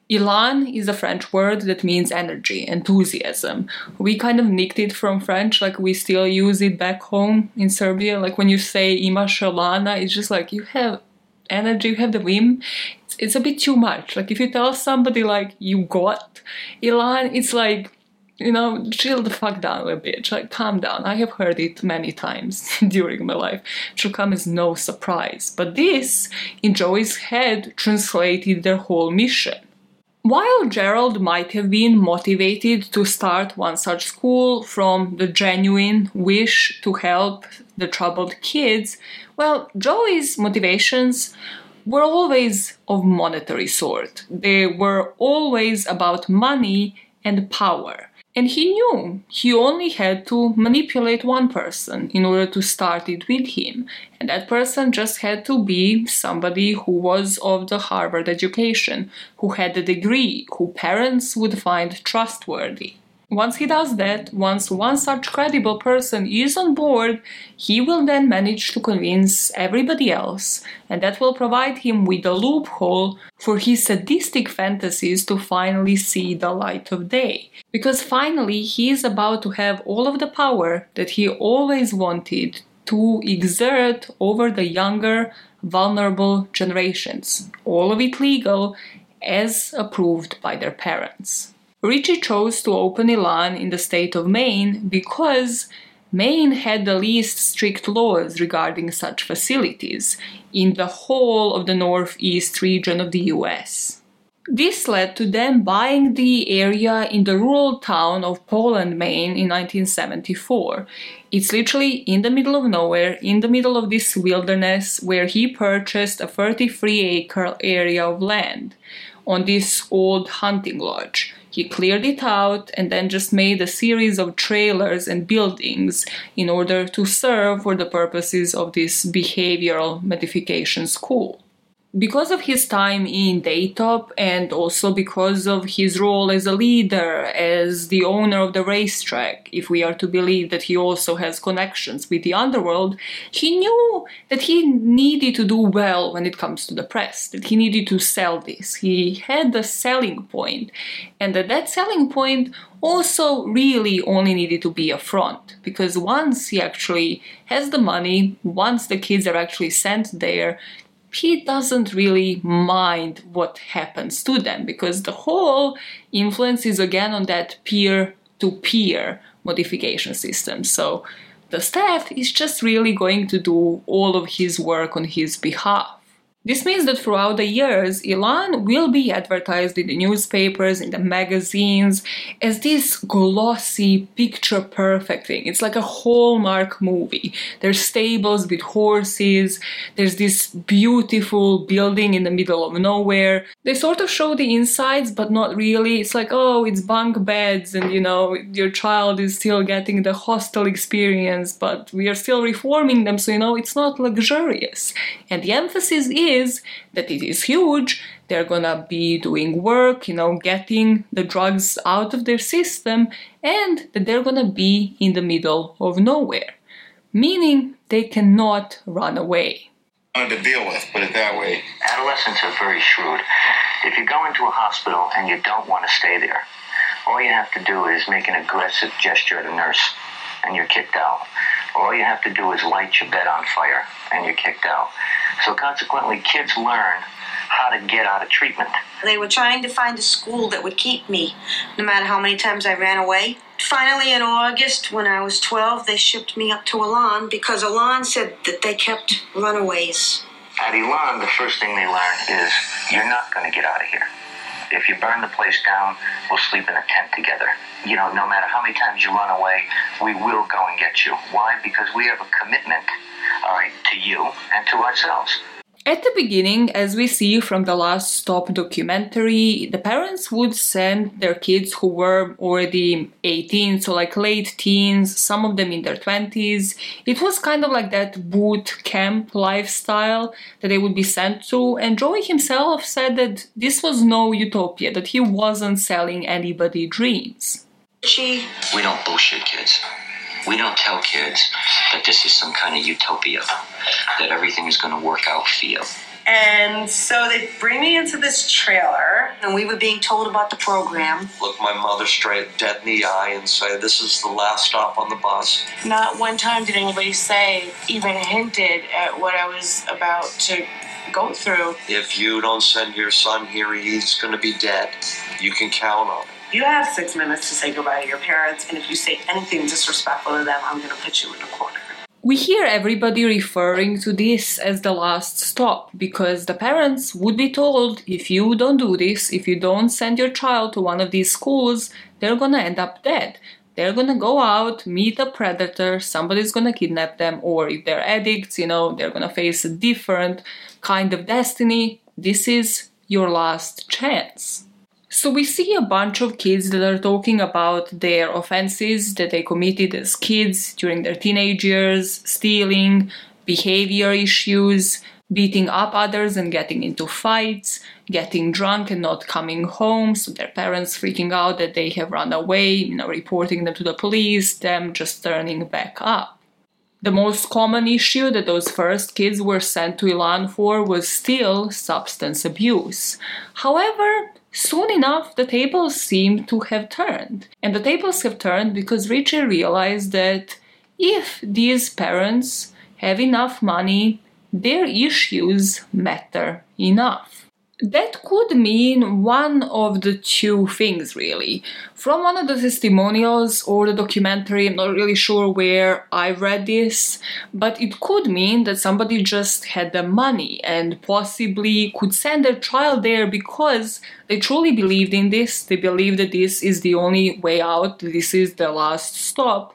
Elan is a French word that means energy, enthusiasm. We kind of nicked it from French, like we still use it back home in Serbia. Like when you say imaš elana, it's just like you have energy, you have the vim. It's, it's a bit too much. Like if you tell somebody like you got Elan, it's like you know, chill the fuck down a bit, like calm down. I have heard it many times during my life. Should come as no surprise. But this, in Joey's head, translated their whole mission. While Gerald might have been motivated to start one such school from the genuine wish to help the troubled kids, well, Joey's motivations were always of monetary sort. They were always about money and power. And he knew he only had to manipulate one person in order to start it with him. And that person just had to be somebody who was of the Harvard education, who had a degree, who parents would find trustworthy. Once he does that, once one such credible person is on board, he will then manage to convince everybody else, and that will provide him with a loophole for his sadistic fantasies to finally see the light of day. Because finally, he is about to have all of the power that he always wanted to exert over the younger, vulnerable generations, all of it legal as approved by their parents. Ricci chose to open Elan in the state of Maine because Maine had the least strict laws regarding such facilities in the whole of the northeast region of the US. This led to them buying the area in the rural town of Poland, Maine in 1974. It's literally in the middle of nowhere, in the middle of this wilderness, where he purchased a 33 acre area of land on this old hunting lodge. He cleared it out and then just made a series of trailers and buildings in order to serve for the purposes of this behavioral modification school. Because of his time in Daytop and also because of his role as a leader, as the owner of the racetrack, if we are to believe that he also has connections with the underworld, he knew that he needed to do well when it comes to the press, that he needed to sell this. He had a selling point, and that that selling point also really only needed to be a front because once he actually has the money, once the kids are actually sent there, he doesn't really mind what happens to them because the whole influence is again on that peer to peer modification system. So the staff is just really going to do all of his work on his behalf. This means that throughout the years, Elan will be advertised in the newspapers, in the magazines, as this glossy, picture perfect thing. It's like a Hallmark movie. There's stables with horses, there's this beautiful building in the middle of nowhere. They sort of show the insides, but not really. It's like, oh, it's bunk beds, and you know, your child is still getting the hostel experience, but we are still reforming them, so you know, it's not luxurious. And the emphasis is is that it is huge. They're gonna be doing work, you know, getting the drugs out of their system, and that they're gonna be in the middle of nowhere, meaning they cannot run away. To deal with, put it that way. Adolescents are very shrewd. If you go into a hospital and you don't want to stay there, all you have to do is make an aggressive gesture at a nurse and you're kicked out. All you have to do is light your bed on fire and you're kicked out. So consequently, kids learn how to get out of treatment. They were trying to find a school that would keep me, no matter how many times I ran away. Finally, in August, when I was 12, they shipped me up to Elan because Elan said that they kept runaways. At Elan, the first thing they learn is you're not going to get out of here. If you burn the place down, we'll sleep in a tent together. You know, no matter how many times you run away, we will go and get you. Why? Because we have a commitment, all right, to you and to ourselves. At the beginning, as we see from the Last Stop documentary, the parents would send their kids who were already 18, so like late teens, some of them in their 20s. It was kind of like that boot camp lifestyle that they would be sent to, and Joey himself said that this was no utopia, that he wasn't selling anybody dreams. She We don't bullshit kids. We don't tell kids that this is some kind of utopia, that everything is going to work out for you. And so they bring me into this trailer. and we were being told about the program. Look my mother straight dead in the eye and say, This is the last stop on the bus. Not one time did anybody say, even hinted at what I was about to go through. If you don't send your son here, he's going to be dead. You can count on it. You have six minutes to say goodbye to your parents, and if you say anything disrespectful to them, I'm going to put you in a corner. We hear everybody referring to this as the last stop because the parents would be told if you don't do this, if you don't send your child to one of these schools, they're gonna end up dead. They're gonna go out, meet a predator, somebody's gonna kidnap them, or if they're addicts, you know, they're gonna face a different kind of destiny. This is your last chance. So we see a bunch of kids that are talking about their offenses that they committed as kids during their teenage years, stealing, behavior issues, beating up others and getting into fights, getting drunk and not coming home, so their parents freaking out that they have run away, you know, reporting them to the police, them just turning back up. The most common issue that those first kids were sent to Elan for was still substance abuse. However, soon enough the tables seem to have turned. And the tables have turned because Ricci realized that if these parents have enough money, their issues matter enough. That could mean one of the two things, really. From one of the testimonials or the documentary, I'm not really sure where I read this, but it could mean that somebody just had the money and possibly could send their child there because they truly believed in this. They believed that this is the only way out, this is the last stop,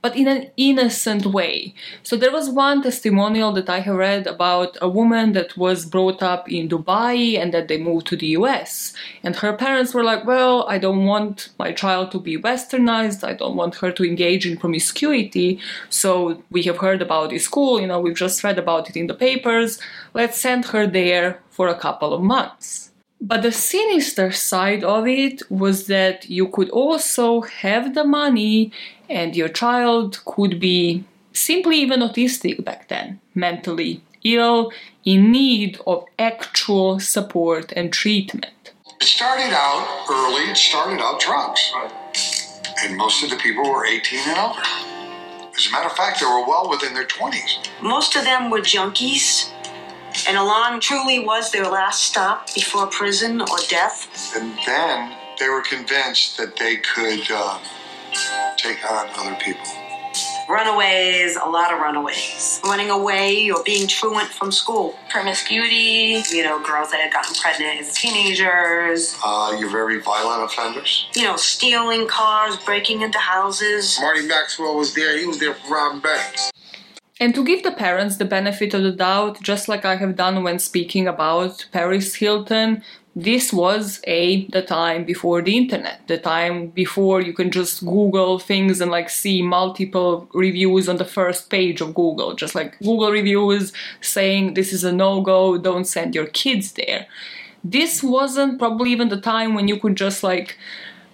but in an innocent way. So there was one testimonial that I have read about a woman that was brought up in Dubai and that they moved to the US. And her parents were like, Well, I don't want my child to be westernized. I don't want her to engage in promiscuity. So we have heard about this school, you know, we've just read about it in the papers. Let's send her there for a couple of months. But the sinister side of it was that you could also have the money and your child could be simply even autistic back then, mentally ill, in need of actual support and treatment. It started out early, it started out drugs. And most of the people were 18 and older. As a matter of fact, they were well within their 20s. Most of them were junkies, and Elan truly was their last stop before prison or death. And then they were convinced that they could uh, take on other people. Runaways, a lot of runaways. Running away or being truant from school. Promiscuity, you know, girls that had gotten pregnant as teenagers. Uh, you're very violent offenders. You know, stealing cars, breaking into houses. Marty Maxwell was there. He was there for robbing banks. And to give the parents the benefit of the doubt, just like I have done when speaking about Paris Hilton, this was a the time before the internet the time before you can just google things and like see multiple reviews on the first page of google. Just like google reviews saying this is a no-go don't send your kids there. This wasn't probably even the time when you could just like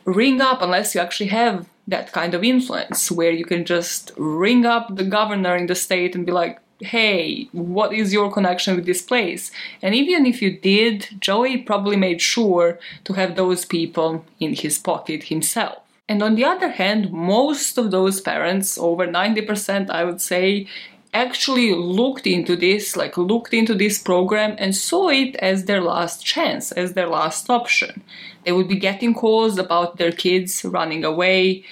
ring up unless you actually have that kind of influence where you can just ring up the governor in the state and be like hey, what is your connection with this place? And even if you did, Joey probably made sure to have those people in his pocket himself. And on the other hand, most of those parents, over 90%, I would say, actually looked into this, like looked into this program and saw it as their last chance, as their last option. They would be getting calls about their kids running away,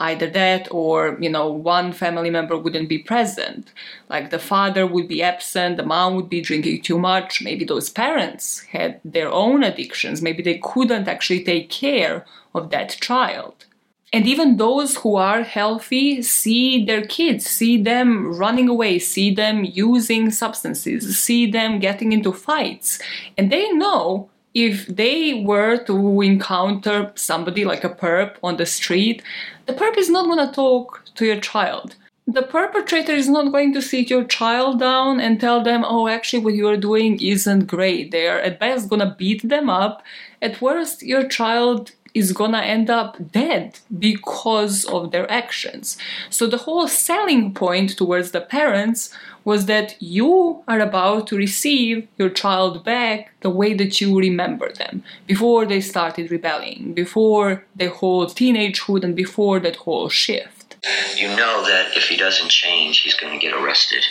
either that or you know one family member wouldn't be present. Like the father would be absent the mom would be drinking too much. Maybe those parents had their own addictions. Maybe they couldn't actually take care of that child. And even those who are healthy see their kids, see them running away, see them using substances, see them getting into fights. And they know if they were to encounter somebody like a perp on the street, the perp is not going to talk to your child. The perpetrator is not going to sit your child down and tell them, oh, actually, what you are doing isn't great. They are at best going to beat them up. At worst, your child is gonna end up dead because of their actions. So the whole selling point towards the parents was that you are about to receive your child back the way that you remember them before they started rebelling, before the whole teenagehood and before that whole shift. You know that if he doesn't change, he's going to get arrested.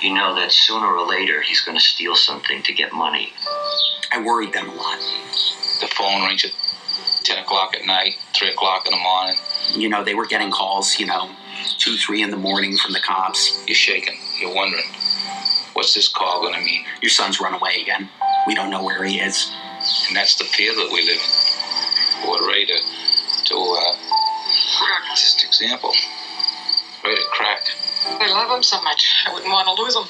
You know that sooner or later he's going to steal something to get money. I worried them a lot. The phone rings at 10 o'clock at night, 3 o'clock in the morning. You know, they were getting calls, you know, 2, 3 in the morning from the cops. You're shaking. You're wondering, what's this call going to mean? Your son's run away again. We don't know where he is. And that's the fear that we live in. We're ready to, to uh, just example, ready to crack. I love him so much. I wouldn't want to lose him.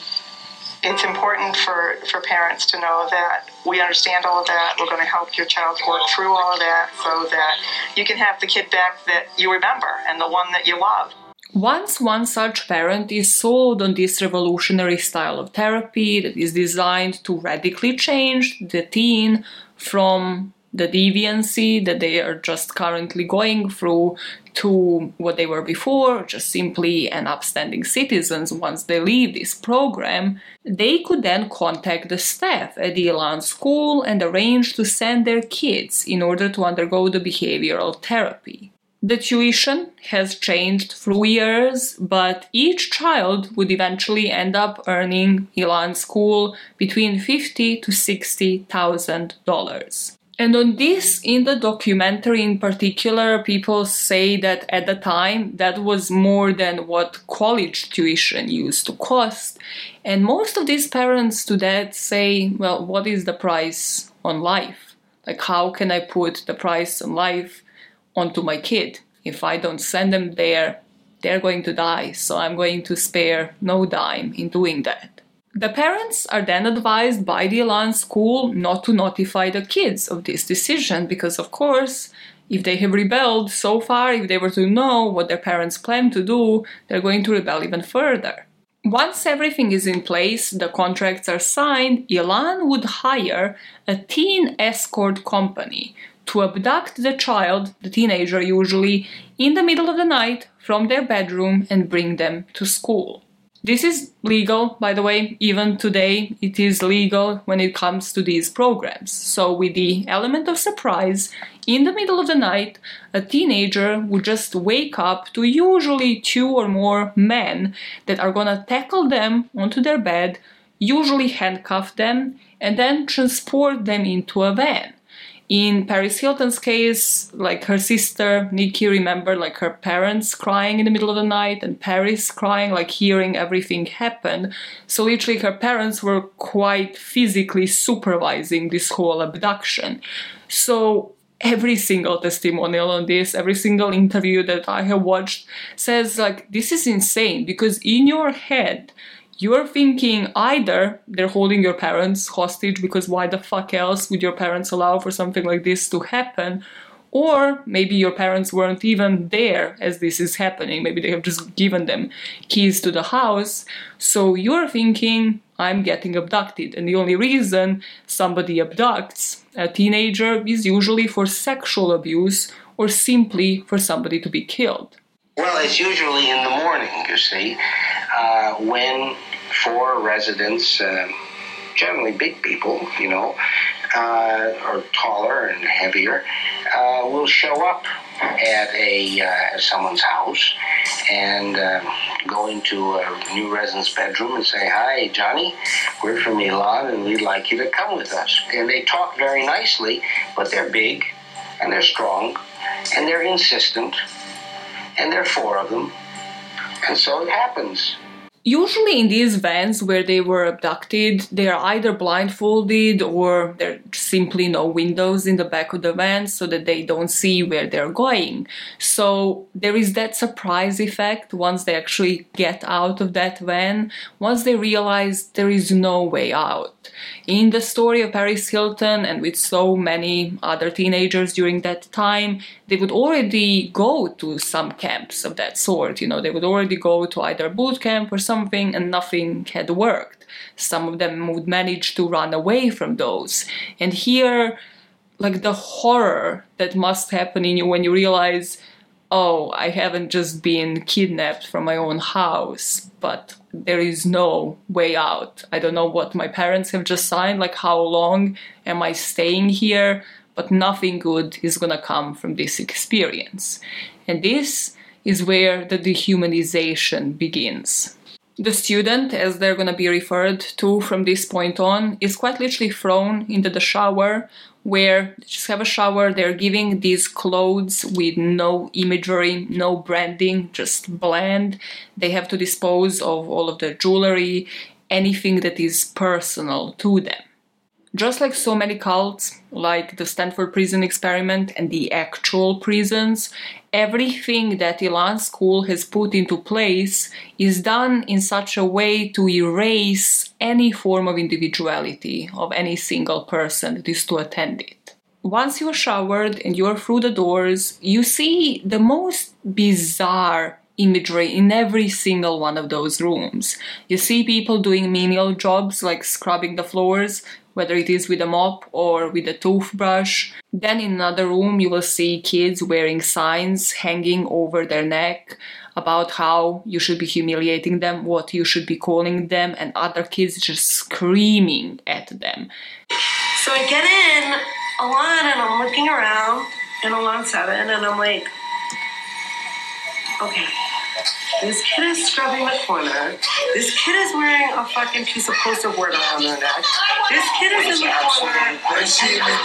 It's important for, for parents to know that we understand all of that. We're going to help your child work through all of that so that you can have the kid back that you remember and the one that you love. Once one such parent is sold on this revolutionary style of therapy that is designed to radically change the teen from the deviancy that they are just currently going through to what they were before, just simply an upstanding citizens once they leave this program, they could then contact the staff at the Elan school and arrange to send their kids in order to undergo the behavioral therapy. The tuition has changed through years, but each child would eventually end up earning Elan school between fifty to sixty thousand dollars. And on this, in the documentary in particular, people say that at the time that was more than what college tuition used to cost. And most of these parents to that say, well, what is the price on life? Like, how can I put the price on life onto my kid? If I don't send them there, they're going to die, so I'm going to spare no dime in doing that. The parents are then advised by the Elan school not to notify the kids of this decision because, of course, if they have rebelled so far, if they were to know what their parents plan to do, they're going to rebel even further. Once everything is in place, the contracts are signed, Elan would hire a teen escort company to abduct the child, the teenager usually, in the middle of the night from their bedroom and bring them to school. This is legal, by the way, even today it is legal when it comes to these programs. So, with the element of surprise, in the middle of the night, a teenager would just wake up to usually two or more men that are gonna tackle them onto their bed, usually handcuff them, and then transport them into a van in Paris Hilton's case, like her sister Nikki remembered like her parents crying in the middle of the night and Paris crying, like hearing everything happen. So literally her parents were quite physically supervising this whole abduction. So every single testimonial on this, every single interview that I have watched says like this is insane because in your head you're thinking either they're holding your parents hostage because why the fuck else would your parents allow for something like this to happen? Or maybe your parents weren't even there as this is happening. Maybe they have just given them keys to the house. So you're thinking, I'm getting abducted. And the only reason somebody abducts a teenager is usually for sexual abuse or simply for somebody to be killed. Well, it's usually in the morning, you see, uh, when four residents, uh, generally big people, you know, uh, or taller and heavier, uh, will show up at a uh, someone's house and um, go into a new resident's bedroom and say, "Hi, Johnny, we're from Elan and we'd like you to come with us." And they talk very nicely, but they're big and they're strong and they're insistent and there are four of them, and so it happens. Usually, in these vans where they were abducted, they are either blindfolded or there are simply no windows in the back of the van so that they don't see where they're going. So, there is that surprise effect once they actually get out of that van, once they realize there is no way out. In the story of Paris Hilton and with so many other teenagers during that time, they would already go to some camps of that sort. You know, they would already go to either boot camp or something, and nothing had worked. Some of them would manage to run away from those. And here, like the horror that must happen in you when you realize, oh, I haven't just been kidnapped from my own house, but there is no way out. I don't know what my parents have just signed, like how long am I staying here? but nothing good is gonna come from this experience. And this is where the dehumanization begins. The student, as they're gonna be referred to from this point on, is quite literally thrown into the shower where they just have a shower, they're giving these clothes with no imagery, no branding, just bland. They have to dispose of all of their jewelry, anything that is personal to them. Just like so many cults, like the Stanford Prison Experiment and the actual prisons, everything that Elan School has put into place is done in such a way to erase any form of individuality of any single person that is to attend it. Once you're showered and you're through the doors, you see the most bizarre imagery in every single one of those rooms. You see people doing menial jobs like scrubbing the floors, whether it is with a mop or with a toothbrush. Then in another room, you will see kids wearing signs hanging over their neck about how you should be humiliating them, what you should be calling them, and other kids just screaming at them. So I get in Elan and I'm looking around in Elan 7 and I'm like, okay, this kid is scrubbing the corner. This kid is wearing a fucking piece of poster board around their neck. This kid is in the corner. I see him in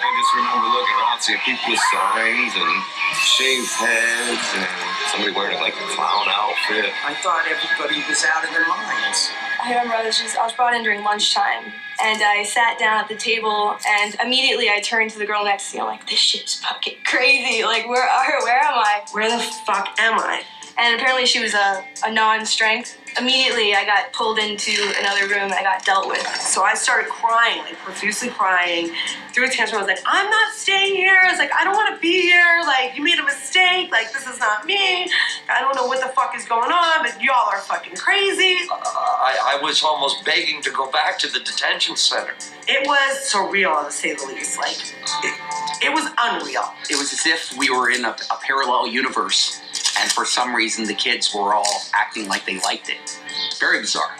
I just remember looking around, seeing people with signs and shaved heads and somebody wearing like a clown outfit. I thought everybody was out of their minds. I remember I was just I was brought in during lunchtime and I sat down at the table and immediately I turned to the girl next to me. I'm like, this shit's fucking crazy. Like where are where am I? Where the fuck am I? And apparently she was a, a non-strength immediately I got pulled into another room and I got dealt with. So I started crying, like profusely crying, Through a tantrum. I was like, I'm not staying here. I was like, I don't want to be here. Like, you made a mistake. Like, this is not me. I don't know what the fuck is going on, but y'all are fucking crazy. Uh, I, I was almost begging to go back to the detention center. It was surreal, to say the least. Like, it, it was unreal. It was as if we were in a, a parallel universe, and for some reason the kids were all acting like they liked it. Very bizarre.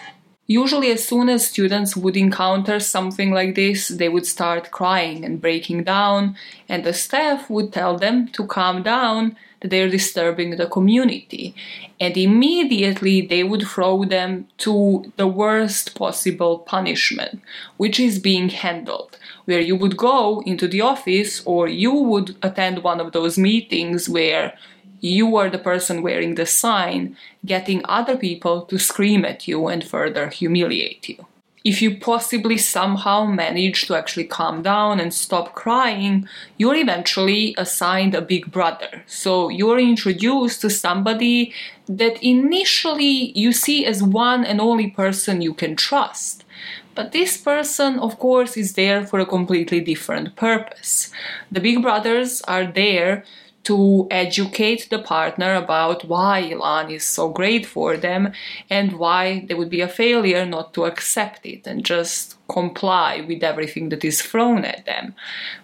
Usually, as soon as students would encounter something like this, they would start crying and breaking down, and the staff would tell them to calm down, that they're disturbing the community. And immediately they would throw them to the worst possible punishment, which is being handled, where you would go into the office or you would attend one of those meetings where you are the person wearing the sign, getting other people to scream at you and further humiliate you. If you possibly somehow manage to actually calm down and stop crying, you're eventually assigned a big brother. So you're introduced to somebody that initially you see as one and only person you can trust. But this person, of course, is there for a completely different purpose. The big brothers are there to educate the partner about why Elan is so great for them and why they would be a failure not to accept it and just comply with everything that is thrown at them.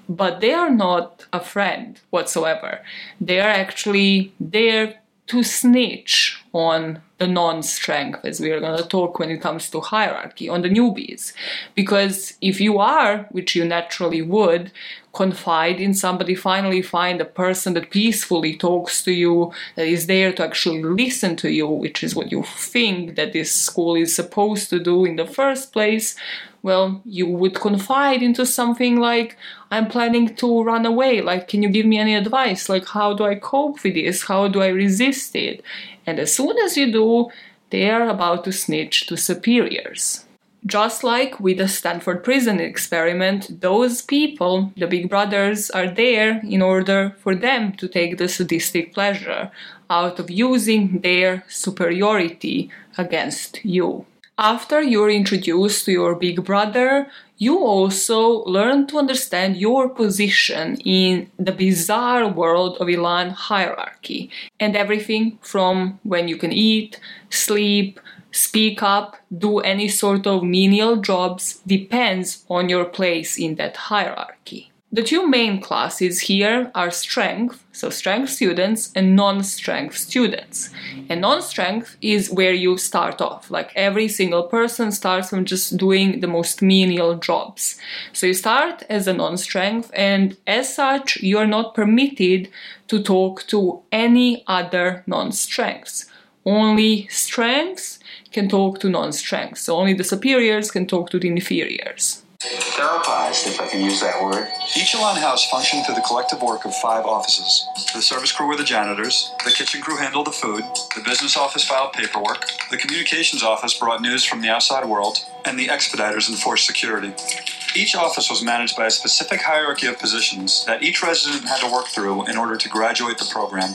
But they are not a friend whatsoever. They are actually there to snitch on the non strength, as we are going to talk when it comes to hierarchy, on the newbies. Because if you are, which you naturally would, confide in somebody, finally find a person that peacefully talks to you, that is there to actually listen to you, which is what you think that this school is supposed to do in the first place, well, you would confide into something like, I'm planning to run away. Like, can you give me any advice? Like, how do I cope with this? How do I resist it? And as soon as you do, they are about to snitch to superiors. Just like with the Stanford prison experiment, those people, the big brothers, are there in order for them to take the sadistic pleasure out of using their superiority against you. After you're introduced to your big brother, you also learn to understand your position in the bizarre world of Elan hierarchy and everything from when you can eat, sleep, speak up, do any sort of menial jobs depends on your place in that hierarchy. The two main classes here are strength, so strength students, and non strength students. And non strength is where you start off. Like every single person starts from just doing the most menial jobs. So you start as a non strength, and as such, you are not permitted to talk to any other non strengths. Only strengths can talk to non strengths. So only the superiors can talk to the inferiors therapized, if I can use that word. Each Elan house functioned through the collective work of five offices. The service crew were the janitors, the kitchen crew handled the food, the business office filed paperwork, the communications office brought news from the outside world, and the expediters enforced security. Each office was managed by a specific hierarchy of positions that each resident had to work through in order to graduate the program.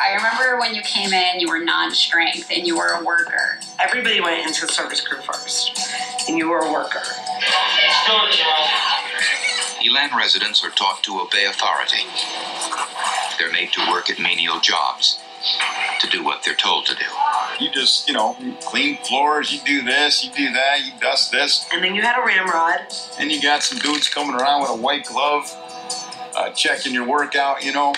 I remember when you came in, you were non strength and you were a worker. Everybody went into the service crew first, and you were a worker. Elan residents are taught to obey authority. They're made to work at menial jobs, to do what they're told to do. You just, you know, clean floors, you do this, you do that, you dust this. And then you had a ramrod. And you got some dudes coming around with a white glove, uh, checking your workout, you know.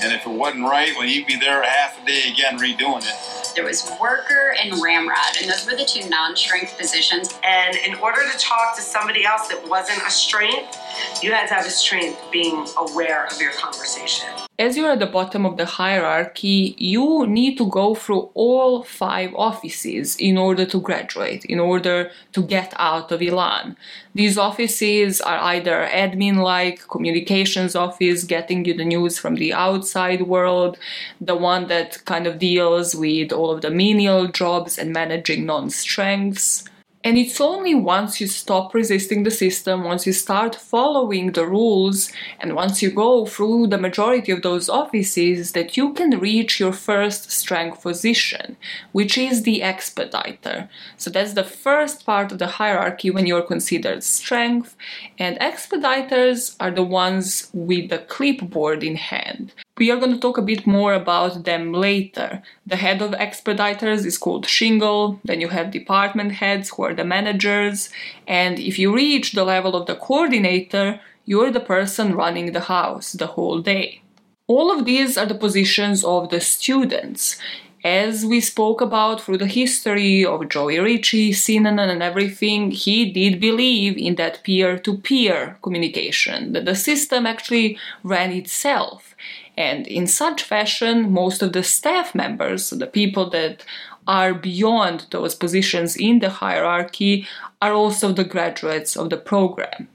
And if it wasn't right, well, you'd be there half a day again redoing it. There was worker and ramrod, and those were the two non strength positions. And in order to talk to somebody else that wasn't a strength, you had to have a strength being aware of your conversation. As you're at the bottom of the hierarchy, you need to go through all five offices in order to graduate, in order to get out of Elan. These offices are either admin like, communications office, getting you the news from the outside world, the one that kind of deals with all of the menial jobs and managing non strengths And it's only once you stop resisting the system, once you start following the rules, and once you go through the majority of those offices that you can reach your first strength position, which is the expediter. So that's the first part of the hierarchy when you're considered strength, and expediters are the ones with the clipboard in hand. We are going to talk a bit more about them later. The head of expediters is called Shingle, then you have department heads who are the managers, and if you reach the level of the coordinator, you're the person running the house the whole day. All of these are the positions of the students. As we spoke about through the history of Joey Ricci, Synanon, and everything, he did believe in that peer to peer communication, that the system actually ran itself. And in such fashion, most of the staff members, the people that are beyond those positions in the hierarchy, are also the graduates of the program.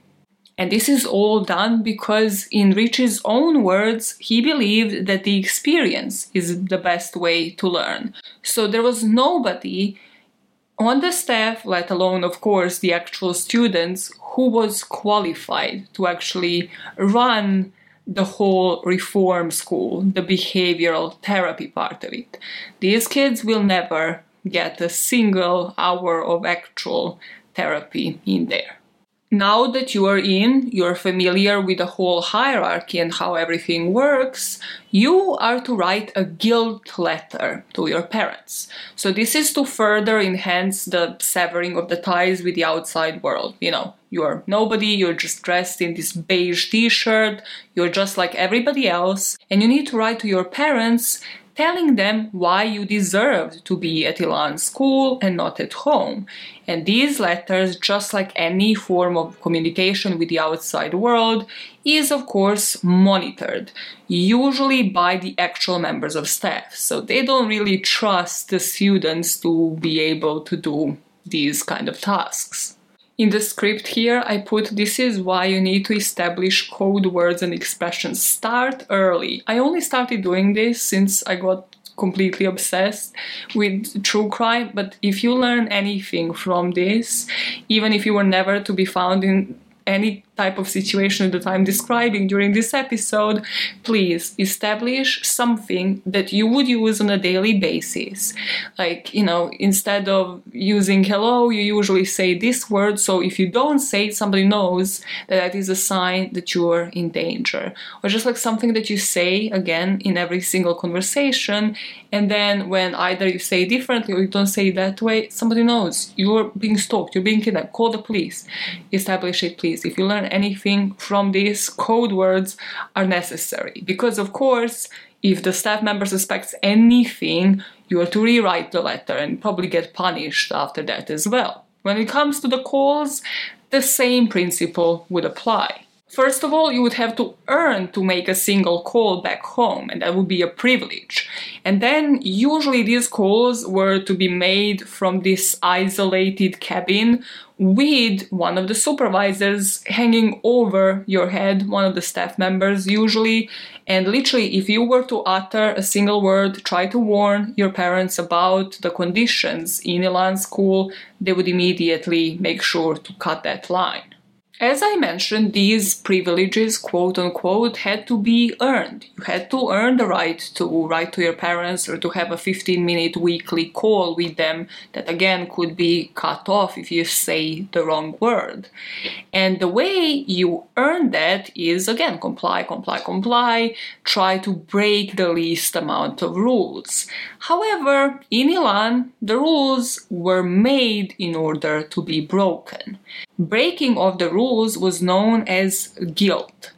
And this is all done because, in Rich's own words, he believed that the experience is the best way to learn. So there was nobody on the staff, let alone, of course, the actual students, who was qualified to actually run the whole reform school, the behavioral therapy part of it. These kids will never get a single hour of actual therapy in there. Now that you are in, you're familiar with the whole hierarchy and how everything works, you are to write a guilt letter to your parents. So, this is to further enhance the severing of the ties with the outside world. You know, you're nobody, you're just dressed in this beige t shirt, you're just like everybody else, and you need to write to your parents telling them why you deserved to be at Elan school and not at home. And these letters, just like any form of communication with the outside world, is of course monitored, usually by the actual members of staff. So they don't really trust the students to be able to do these kind of tasks. In the script here, I put this is why you need to establish code words and expressions. Start early. I only started doing this since I got completely obsessed with true crime, but if you learn anything from this, even if you were never to be found in any type of situation that I'm describing during this episode, please establish something that you would use on a daily basis. Like, you know, instead of using hello, you usually say this word. So if you don't say it, somebody knows that that is a sign that you're in danger. Or just like something that you say again in every single conversation. And then when either you say differently or you don't say that way, somebody knows you're being stalked, you're being kidnapped. Call the police. Establish it, please. If you learn anything from these code words are necessary. Because, of course, if the staff member suspects anything, you are to rewrite the letter and probably get punished after that as well. When it comes to the calls, the same principle would apply. First of all, you would have to earn to make a single call back home, and that would be a privilege. And then, usually, these calls were to be made from this isolated cabin with one of the supervisors hanging over your head, one of the staff members usually. And literally, if you were to utter a single word, try to warn your parents about the conditions in Elan school, they would immediately make sure to cut that line. As I mentioned, these privileges, quote unquote, had to be earned. You had to earn the right to write to your parents or to have a 15 minute weekly call with them that again could be cut off if you say the wrong word. And the way you earn that is again comply, comply, comply, try to break the least amount of rules. However, in Elan, the rules were made in order to be broken. Breaking of the rules was known as guilt.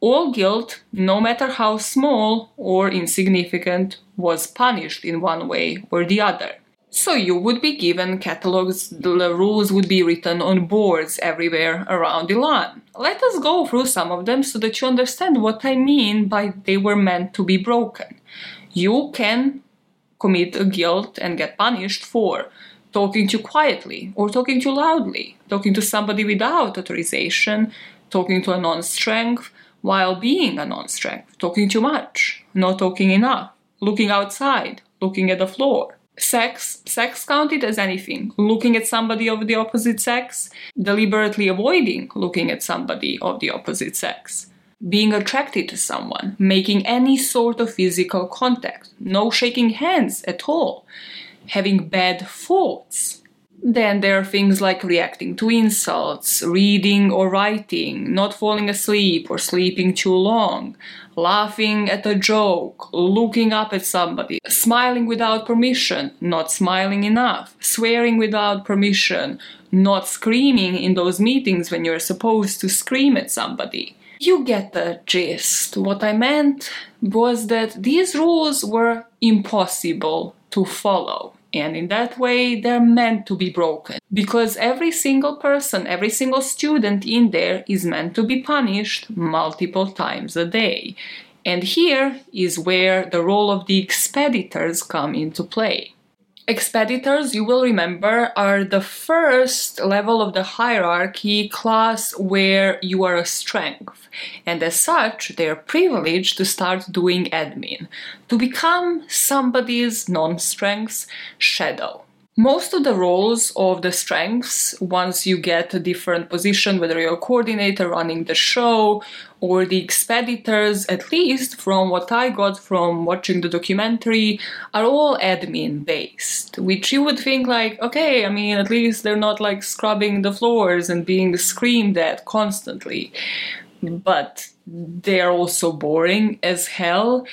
All guilt, no matter how small or insignificant, was punished in one way or the other. So you would be given catalogs, the rules would be written on boards everywhere around Elan. Let us go through some of them so that you understand what I mean by they were meant to be broken. You can commit a guilt and get punished for talking too quietly or talking too loudly, talking to somebody without authorization, talking to a non strength while being a non strength, talking too much, not talking enough, looking outside, looking at the floor. Sex, sex counted as anything. Looking at somebody of the opposite sex, deliberately avoiding looking at somebody of the opposite sex. Being attracted to someone, making any sort of physical contact, no shaking hands at all, having bad thoughts, then there are things like reacting to insults, reading or writing, not falling asleep or sleeping too long, laughing at a joke, looking up at somebody, smiling without permission, not smiling enough, swearing without permission, not screaming in those meetings when you're supposed to scream at somebody. You get the gist. What I meant was that these rules were impossible to follow and in that way they're meant to be broken. Because every single person every single student in there is meant to be punished multiple times a day. And here is where the role of the expeditors come into play Expeditors, you will remember, are the first level of the hierarchy class where you are a strength, and as such, they are privileged to start doing admin, to become somebody's non strength's shadow. Most of the roles of the strengths, once you get a different position, whether you're a coordinator running the show or the expeditors, at least from what I got from watching the documentary, are all admin based. Which you would think, like, okay, I mean, at least they're not like scrubbing the floors and being screamed at constantly. But they're also boring as hell.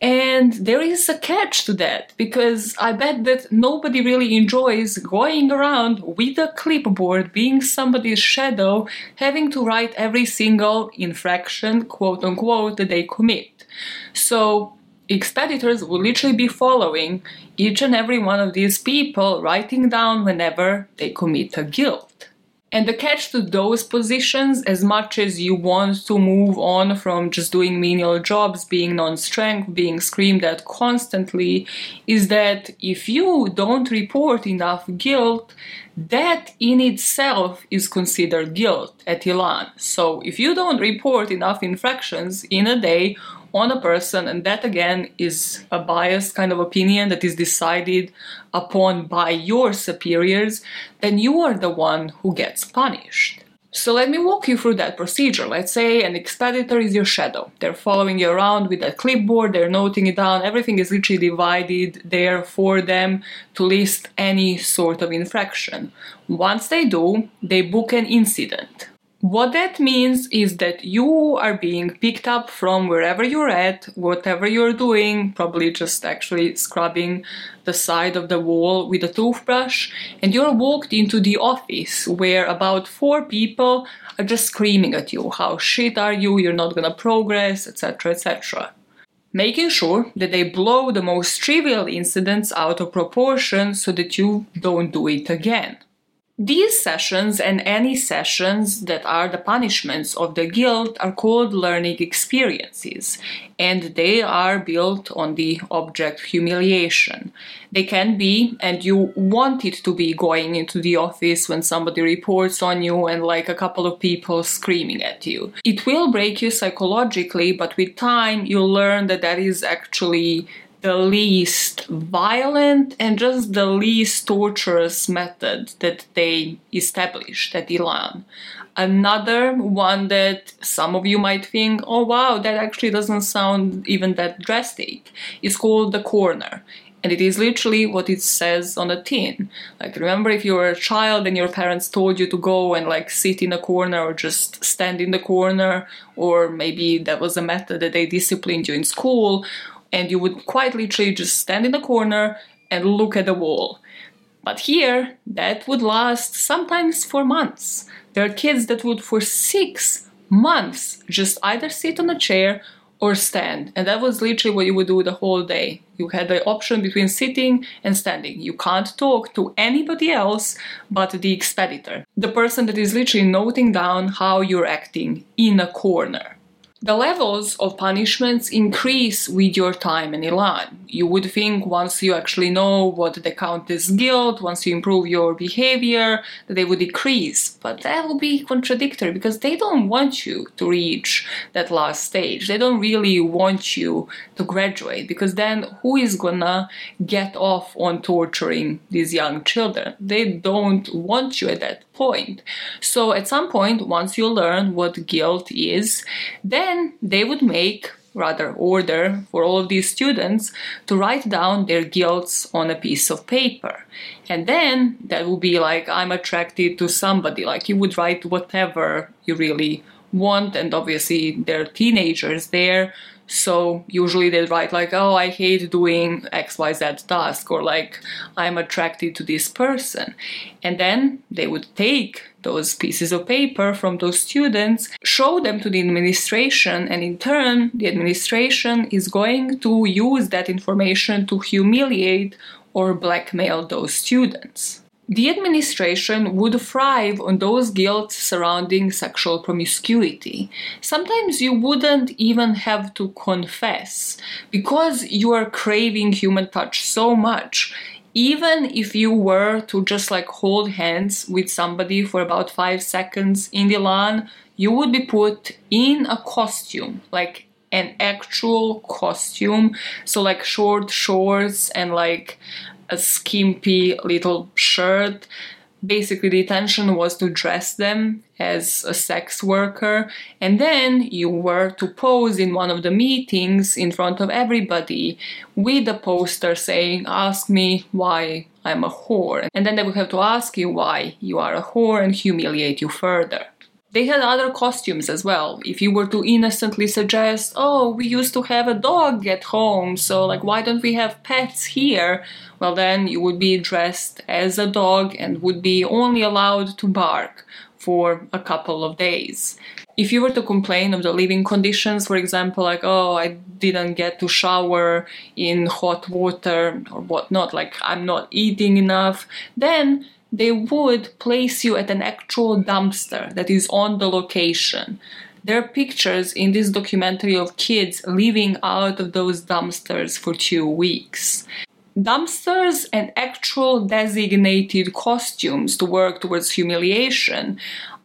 And there is a catch to that because I bet that nobody really enjoys going around with a clipboard, being somebody's shadow, having to write every single infraction, quote unquote, that they commit. So, expeditors will literally be following each and every one of these people, writing down whenever they commit a guilt. And the catch to those positions, as much as you want to move on from just doing menial jobs, being non strength, being screamed at constantly, is that if you don't report enough guilt, that in itself is considered guilt at Elan. So if you don't report enough infractions in a day on a person, and that again is a biased kind of opinion that is decided upon by your superiors, then you are the one who gets punished. So let me walk you through that procedure. Let's say an expeditor is your shadow. They're following you around with a clipboard, they're noting it down, everything is literally divided there for them to list any sort of infraction. Once they do, they book an incident. What that means is that you are being picked up from wherever you're at, whatever you're doing, probably just actually scrubbing the side of the wall with a toothbrush, and you're walked into the office where about four people are just screaming at you how shit are you, you're not gonna progress, etc. etc. Making sure that they blow the most trivial incidents out of proportion so that you don't do it again. These sessions and any sessions that are the punishments of the guilt are called learning experiences, and they are built on the object humiliation. They can be, and you want it to be, going into the office when somebody reports on you and like a couple of people screaming at you. It will break you psychologically, but with time, you'll learn that that is actually the least violent and just the least torturous method that they established at Elan. Another one that some of you might think, oh wow, that actually doesn't sound even that drastic, is called the corner. And it is literally what it says on the tin. Like, remember if you were a child and your parents told you to go and like sit in a corner or just stand in the corner, or maybe that was a method that they disciplined you in school, and you would quite literally just stand in the corner and look at the wall. But here, that would last sometimes for months. There are kids that would, for six months, just either sit on a chair or stand. And that was literally what you would do the whole day. You had the option between sitting and standing. You can't talk to anybody else but the expeditor, the person that is literally noting down how you're acting in a corner. The levels of punishments increase with your time in Elan. You would think once you actually know what they count as guilt, once you improve your behavior, that they would decrease. But that will be contradictory because they don't want you to reach that last stage. They don't really want you to graduate because then who is gonna get off on torturing these young children? They don't want you at that point. So at some point, once you learn what guilt is, then they would make rather order for all of these students to write down their guilts on a piece of paper. And then that would be like, I'm attracted to somebody. Like you would write whatever you really want, and obviously they're teenagers there. So usually they write like, oh, I hate doing XYZ task, or like, I'm attracted to this person. And then they would take those pieces of paper from those students, show them to the administration, and in turn, the administration is going to use that information to humiliate or blackmail those students. The administration would thrive on those guilt surrounding sexual promiscuity. Sometimes you wouldn't even have to confess because you are craving human touch so much. Even if you were to just like hold hands with somebody for about five seconds in the lawn, you would be put in a costume, like an actual costume. So, like short shorts and like a skimpy little shirt. Basically, the intention was to dress them as a sex worker, and then you were to pose in one of the meetings in front of everybody with a poster saying, Ask me why I'm a whore. And then they would have to ask you why you are a whore and humiliate you further. They had other costumes as well. If you were to innocently suggest, oh, we used to have a dog at home, so like, why don't we have pets here? Well, then you would be dressed as a dog and would be only allowed to bark for a couple of days. If you were to complain of the living conditions, for example, like, oh, I didn't get to shower in hot water or whatnot, like, I'm not eating enough, then they would place you at an actual dumpster that is on the location. There are pictures in this documentary of kids living out of those dumpsters for two weeks. Dumpsters and actual designated costumes to work towards humiliation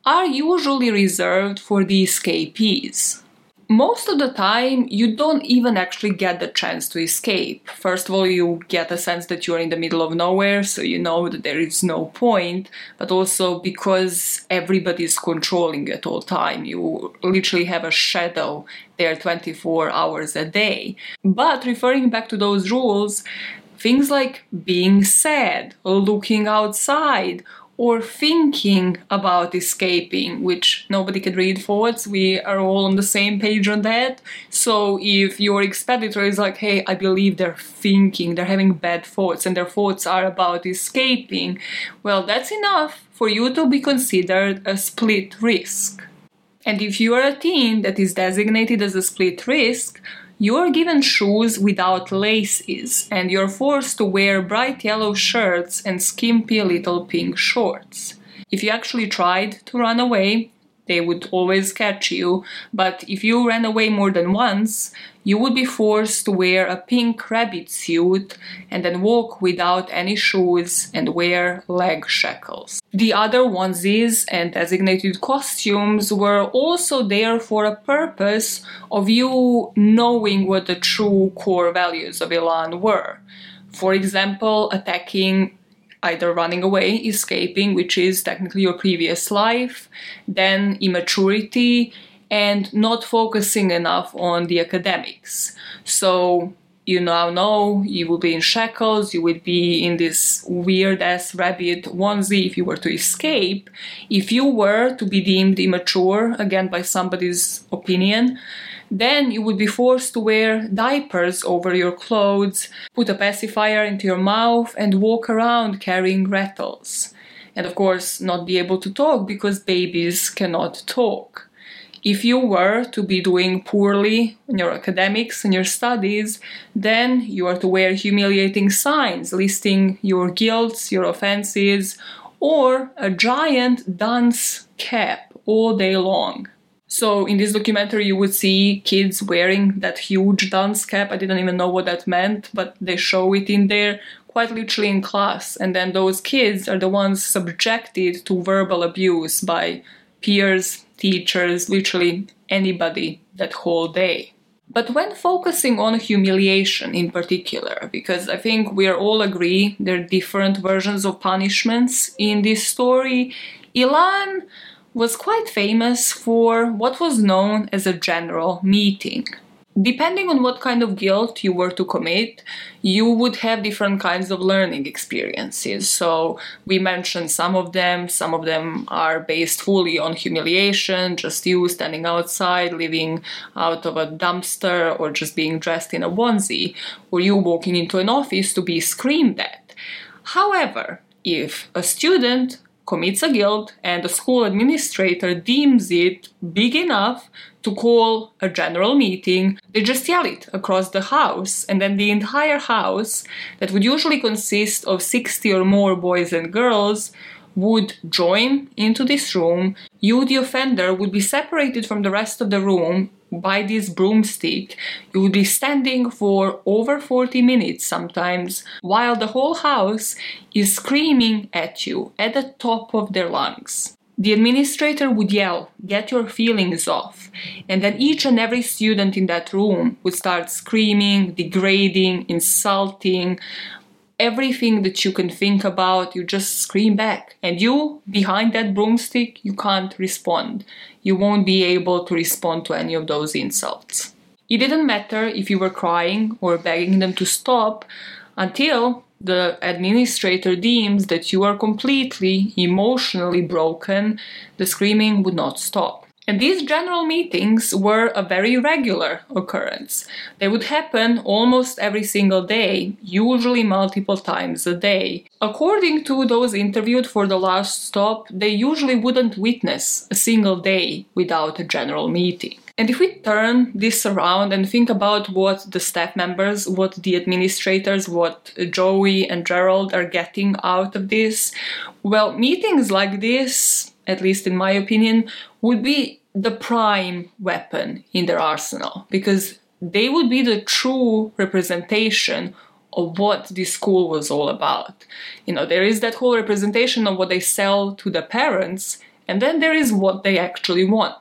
are usually reserved for the escapees most of the time you don't even actually get the chance to escape. First of all, you get a sense that you're in the middle of nowhere, so you know that there is no point, but also because everybody's controlling at all time. You literally have a shadow there 24 hours a day. But referring back to those rules, things like being sad, looking outside, or thinking about escaping, which nobody can read thoughts. We are all on the same page on that. So if your expeditor is like, hey, I believe they're thinking, they're having bad thoughts, and their thoughts are about escaping, well, that's enough for you to be considered a split risk. And if you are a teen that is designated as a split risk, you're given shoes without laces, and you're forced to wear bright yellow shirts and skimpy little pink shorts. If you actually tried to run away, they would always catch you, but if you ran away more than once, you would be forced to wear a pink rabbit suit and then walk without any shoes and wear leg shackles. The other onesies and designated costumes were also there for a purpose of you knowing what the true core values of Elan were. For example, attacking either running away, escaping, which is technically your previous life, then immaturity, and not focusing enough on the academics. So you now know you will be in shackles, you would be in this weird ass rabbit onesie if you were to escape. If you were to be deemed immature, again by somebody's opinion, then you would be forced to wear diapers over your clothes, put a pacifier into your mouth, and walk around carrying rattles. And of course, not be able to talk because babies cannot talk. If you were to be doing poorly in your academics and your studies, then you are to wear humiliating signs listing your guilts, your offenses, or a giant dunce cap all day long. So in this documentary, you would see kids wearing that huge dunce cap. I didn't even know what that meant, but they show it in there quite literally in class. And then those kids are the ones subjected to verbal abuse by peers, teachers, literally anybody that whole day. But when focusing on humiliation in particular, because I think we are all agree there are different versions of punishments in this story, Elan was quite famous for what was known as a general meeting. Depending on what kind of guilt you were to commit, you would have different kinds of learning experiences. So, we mentioned some of them. Some of them are based fully on humiliation, just you standing outside, living out of a dumpster, or just being dressed in a onesie, or you walking into an office to be screamed at. However, if a student commits a guilt and the school administrator deems it big enough to call a general meeting, they just yell it across the house, and then the entire house, that would usually consist of 60 or more boys and girls, would join into this room. You, the offender, would be separated from the rest of the room by this broomstick. You would be standing for over 40 minutes sometimes while the whole house is screaming at you at the top of their lungs. The administrator would yell, Get your feelings off. And then each and every student in that room would start screaming, degrading, insulting, everything that you can think about, you just scream back. And you, behind that broomstick, you can't respond. You won't be able to respond to any of those insults. It didn't matter if you were crying or begging them to stop until the administrator deems that you are completely emotionally broken, the screaming would not stop. And these general meetings were a very regular occurrence. They would happen almost every single day, usually multiple times a day. According to those interviewed for the last stop, they usually wouldn't witness a single day without a general meeting. And if we turn this around and think about what the staff members, what the administrators, what Joey and Gerald are getting out of this, well, meetings like this, at least in my opinion, would be the prime weapon in their arsenal because they would be the true representation of what this school was all about. You know, there is that whole representation of what they sell to the parents, and then there is what they actually want.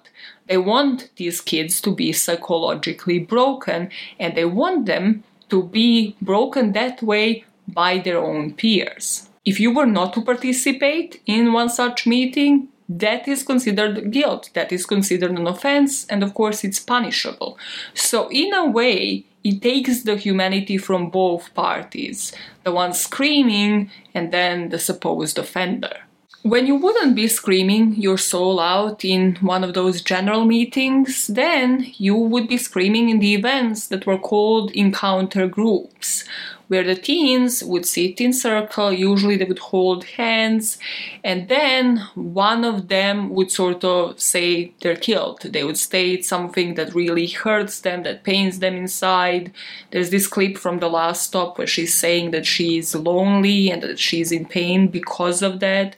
They want these kids to be psychologically broken and they want them to be broken that way by their own peers. If you were not to participate in one such meeting, that is considered guilt, that is considered an offense, and of course it's punishable. So, in a way, it takes the humanity from both parties the one screaming and then the supposed offender. When you wouldn't be screaming your soul out in one of those general meetings, then you would be screaming in the events that were called encounter groups, where the teens would sit in circle, usually they would hold hands, and then one of them would sort of say they're killed. They would state something that really hurts them, that pains them inside. There's this clip from the last stop where she's saying that she's lonely and that she's in pain because of that.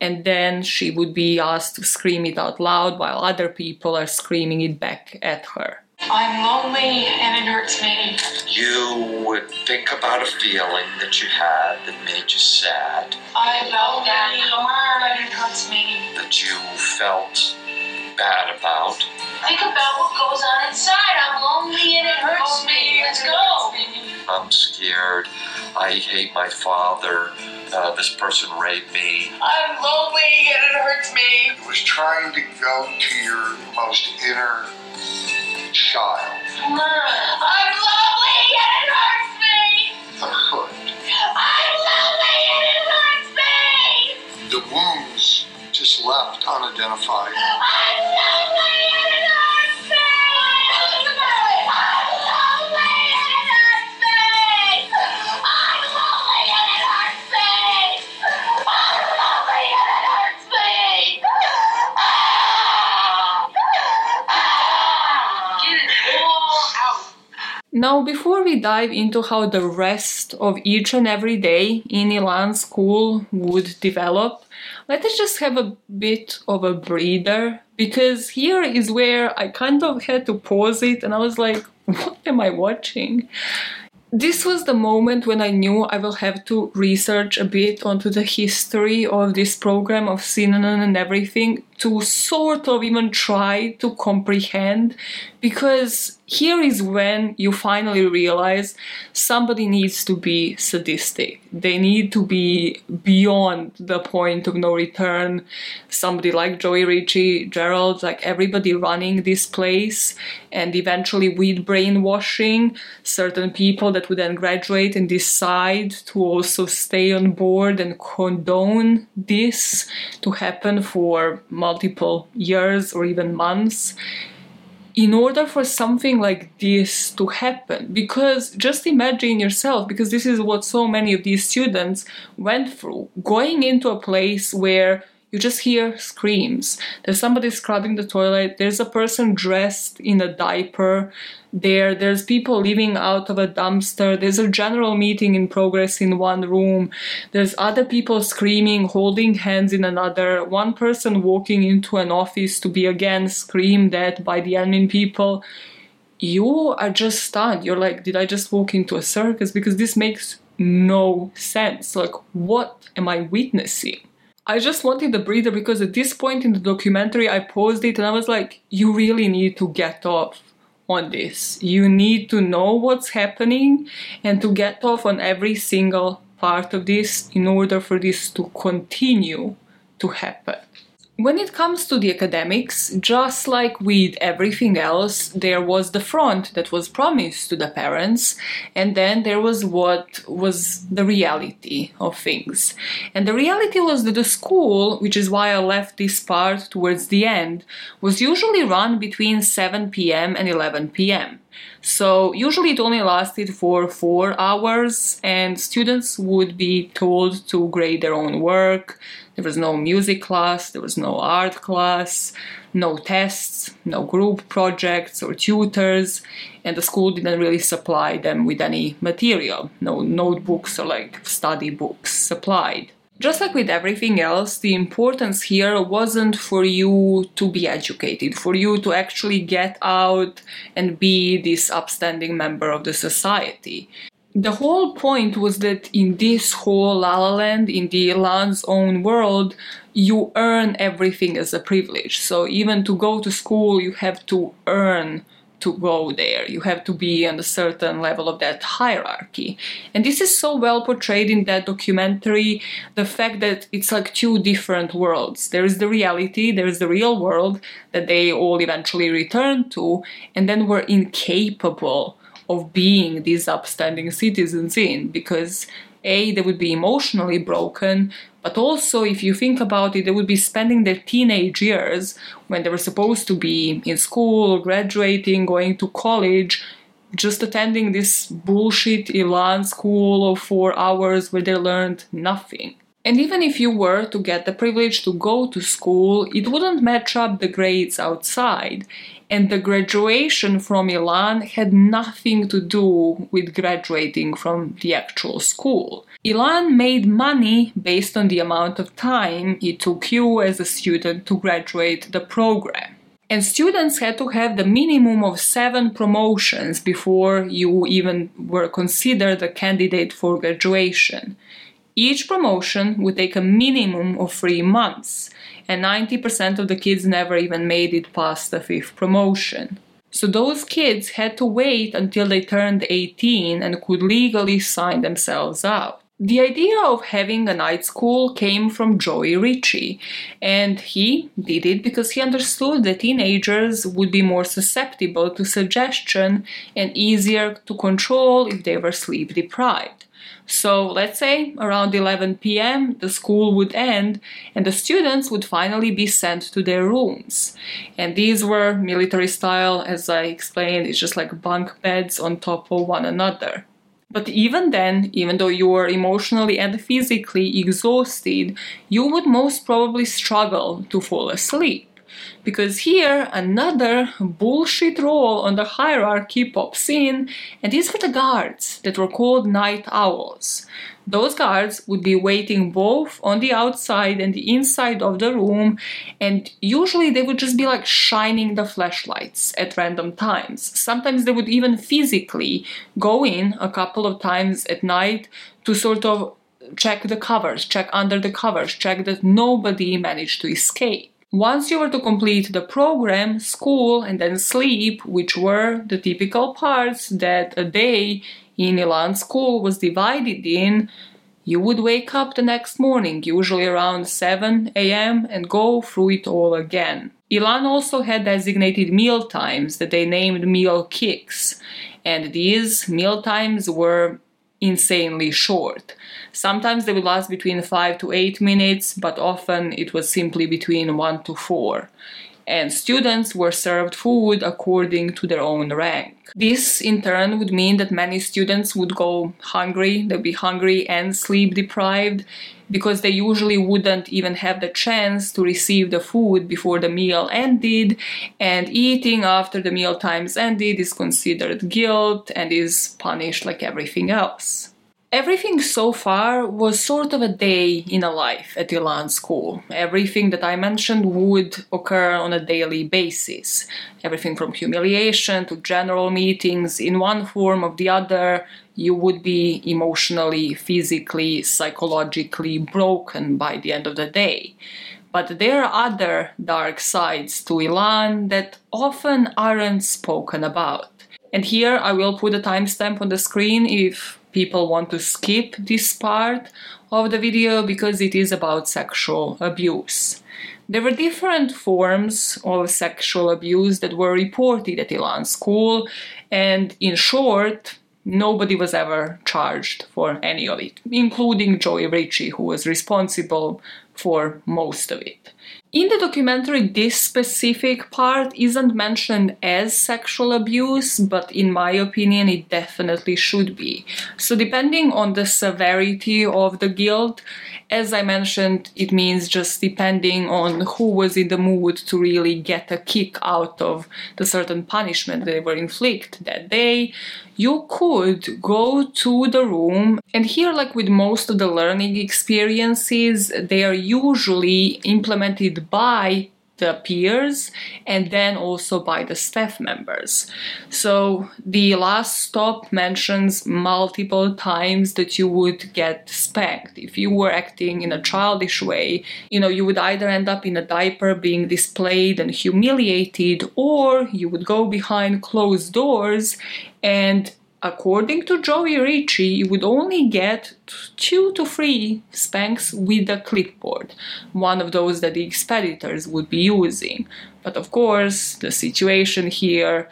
And then she would be asked to scream it out loud while other people are screaming it back at her. I'm lonely and it hurts me. You would think about a feeling that you had that made you sad, I'm lonely and it hurts me. that you felt bad about. Think about what goes on inside. I'm lonely and it hurts me. Let's go. I'm scared. I hate my father. Uh, this person raped me. I'm lonely and it hurts me. It was trying to go to your most inner child. I'm lonely and it hurts me. The hurt, I'm lonely and it hurts me. the wounds just left unidentified. I'm lonely Now, before we dive into how the rest of each and every day in Elan school would develop, let us just have a bit of a breather because here is where I kind of had to pause it and I was like, what am I watching? This was the moment when I knew I will have to research a bit onto the history of this program of Synanon and everything to sort of even try to comprehend because here is when you finally realize somebody needs to be sadistic. They need to be beyond the point of no return. Somebody like Joey Ricci, Gerald, like everybody running this place, and eventually with brainwashing certain people that would then graduate and decide to also stay on board and condone this to happen for multiple years or even months in order for something like this to happen. Because just imagine yourself because this is what so many of these students went through going into a place where you just hear screams. There's somebody scrubbing the toilet. There's a person dressed in a diaper there. There's people living out of a dumpster. There's a general meeting in progress in one room. There's other people screaming, holding hands in another. One person walking into an office to be again screamed at by the admin people. You are just stunned. You're like, did I just walk into a circus? Because this makes no sense. Like, what am I witnessing? I just wanted a breather because at this point in the documentary, I paused it and I was like, you really need to get off on this. You need to know what's happening and to get off on every single part of this in order for this to continue to happen. When it comes to the academics, just like with everything else, there was the front that was promised to the parents, and then there was what was the reality of things. And the reality was that the school, which is why I left this part towards the end, was usually run between 7 pm and 11 pm. So usually it only lasted for four hours, and students would be told to grade their own work, there was no music class, there was no art class, no tests, no group projects or tutors, and the school didn't really supply them with any material, no notebooks or like study books supplied. Just like with everything else, the importance here wasn't for you to be educated, for you to actually get out and be this upstanding member of the society the whole point was that in this whole La La Land, in the Elan's own world, you earn everything as a privilege. So even to go to school, you have to earn to go there. You have to be on a certain level of that hierarchy. And this is so well portrayed in that documentary the fact that it's like two different worlds. There is the reality, there is the real world that they all eventually return to, and then we're incapable of being these upstanding citizens in because a they would be emotionally broken but also if you think about it they would be spending their teenage years when they were supposed to be in school graduating going to college just attending this bullshit Elan school of four hours where they learned nothing and even if you were to get the privilege to go to school, it wouldn't match up the grades outside. And the graduation from Elan had nothing to do with graduating from the actual school. Elan made money based on the amount of time it took you as a student to graduate the program. And students had to have the minimum of seven promotions before you even were considered a candidate for graduation. Each promotion would take a minimum of three months, and 90% of the kids never even made it past the fifth promotion. So those kids had to wait until they turned 18 and could legally sign themselves out. The idea of having a night school came from Joey Ricci, and he did it because he understood that teenagers would be more susceptible to suggestion and easier to control if they were sleep deprived. So let's say around 11 pm the school would end and the students would finally be sent to their rooms. And these were military style, as I explained, it's just like bunk beds on top of one another. But even then, even though you were emotionally and physically exhausted, you would most probably struggle to fall asleep. Because here another bullshit role on the hierarchy pops in, and these were the guards that were called night owls. Those guards would be waiting both on the outside and the inside of the room, and usually they would just be like shining the flashlights at random times. Sometimes they would even physically go in a couple of times at night to sort of check the covers, check under the covers, check that nobody managed to escape. Once you were to complete the program, school, and then sleep, which were the typical parts that a day in Elan school was divided in, you would wake up the next morning, usually around 7 am, and go through it all again. Elan also had designated meal times that they named meal kicks, and these meal times were insanely short. Sometimes they would last between 5 to 8 minutes, but often it was simply between 1 to 4. And students were served food according to their own rank. This in turn would mean that many students would go hungry, they'd be hungry and sleep deprived because they usually wouldn't even have the chance to receive the food before the meal ended, and eating after the meal times ended is considered guilt and is punished like everything else. Everything so far was sort of a day in a life at Elan school. Everything that I mentioned would occur on a daily basis. Everything from humiliation to general meetings in one form or the other, you would be emotionally, physically, psychologically broken by the end of the day. But there are other dark sides to Elan that often aren't spoken about. And here I will put a timestamp on the screen if people want to skip this part of the video because it is about sexual abuse. There were different forms of sexual abuse that were reported at Elan school, and in short, nobody was ever charged for any of it, including Joey Ricci, who was responsible for most of it. In the documentary, this specific part isn't mentioned as sexual abuse, but in my opinion, it definitely should be. So, depending on the severity of the guilt, as I mentioned, it means just depending on who was in the mood to really get a kick out of the certain punishment they were inflicted that day, you could go to the room and here like with most of the learning experiences they are usually implemented by the peers and then also by the staff members. So the last stop mentions multiple times that you would get spanked. If you were acting in a childish way, you know, you would either end up in a diaper being displayed and humiliated, or you would go behind closed doors and according to Joey Ricci, you would only get two to three spanks with a clipboard, one of those that the expeditors would be using. But of course, the situation here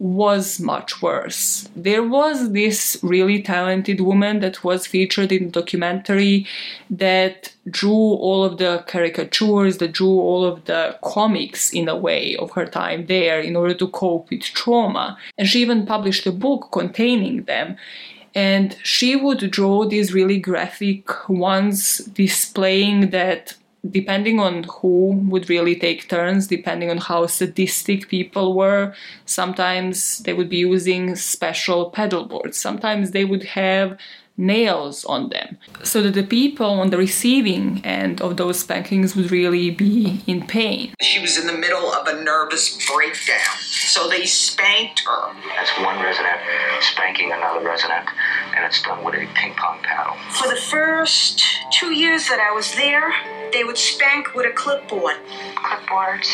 was much worse. There was this really talented woman that was featured in the documentary that drew all of the caricatures, that drew all of the comics in a way of her time there in order to cope with trauma. And she even published a book containing them. And she would draw these really graphic ones displaying that depending on who would really take turns, depending on how sadistic people were, sometimes they would be using special pedal boards. Sometimes they would have nails on them so that the people on the receiving end of those spankings would really be in pain. She was in the middle of a nervous breakdown, so they spanked her. That's one resident spanking another resident, and it's done with a ping pong paddle. For the first two years that I was there, they would spank with a clipboard. Clipboards,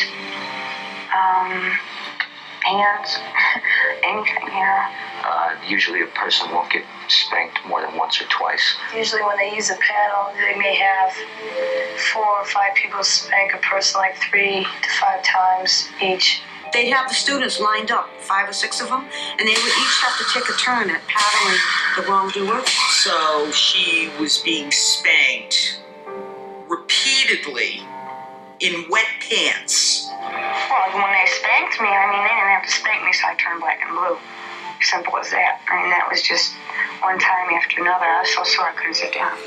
um, hands, anything, yeah. Uh, usually, a person won't get spanked more than once or twice. Usually, when they use a paddle, they may have four or five people spank a person like three to five times each. They'd have the students lined up, five or six of them, and they would each have to take a turn at paddling the wrongdoer. So she was being spanked repeatedly in wet pants. Well, when they spanked me, I mean, they didn't have to spank me, so I turned black and blue. Simple as that. I mean, that was just one time after another. I was so sore I couldn't sit down.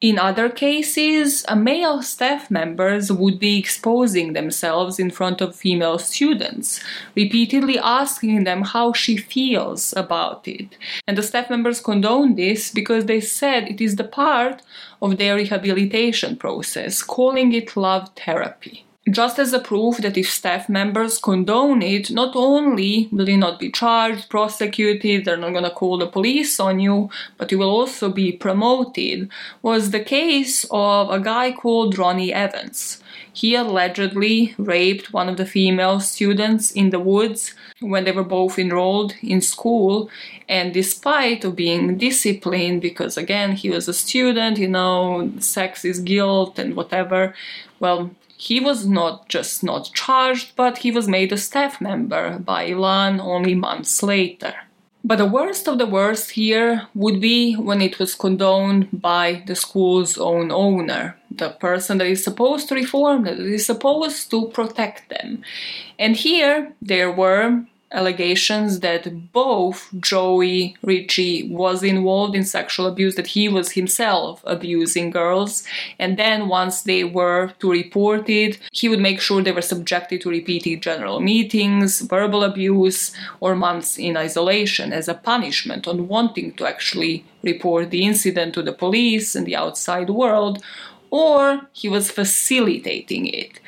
In other cases, male staff members would be exposing themselves in front of female students, repeatedly asking them how she feels about it. And the staff members condoned this because they said it is the part of their rehabilitation process, calling it love therapy. Just as a proof that if staff members condone it, not only will you not be charged, prosecuted, they're not gonna call the police on you, but you will also be promoted, was the case of a guy called Ronnie Evans. He allegedly raped one of the female students in the woods when they were both enrolled in school and despite of being disciplined because again he was a student you know sex is guilt and whatever well he was not just not charged, but he was made a staff member by Elan only months later. But the worst of the worst here would be when it was condoned by the school's own owner, the person that is supposed to reform that is supposed to protect them. And here there were allegations that both Joey Ricci was involved in sexual abuse, that he was himself abusing girls, and then once they were to report it, he would make sure they were subjected to repeated general meetings, verbal abuse, or months in isolation as a punishment on wanting to actually report the incident to the police and the outside world, or he was facilitating it.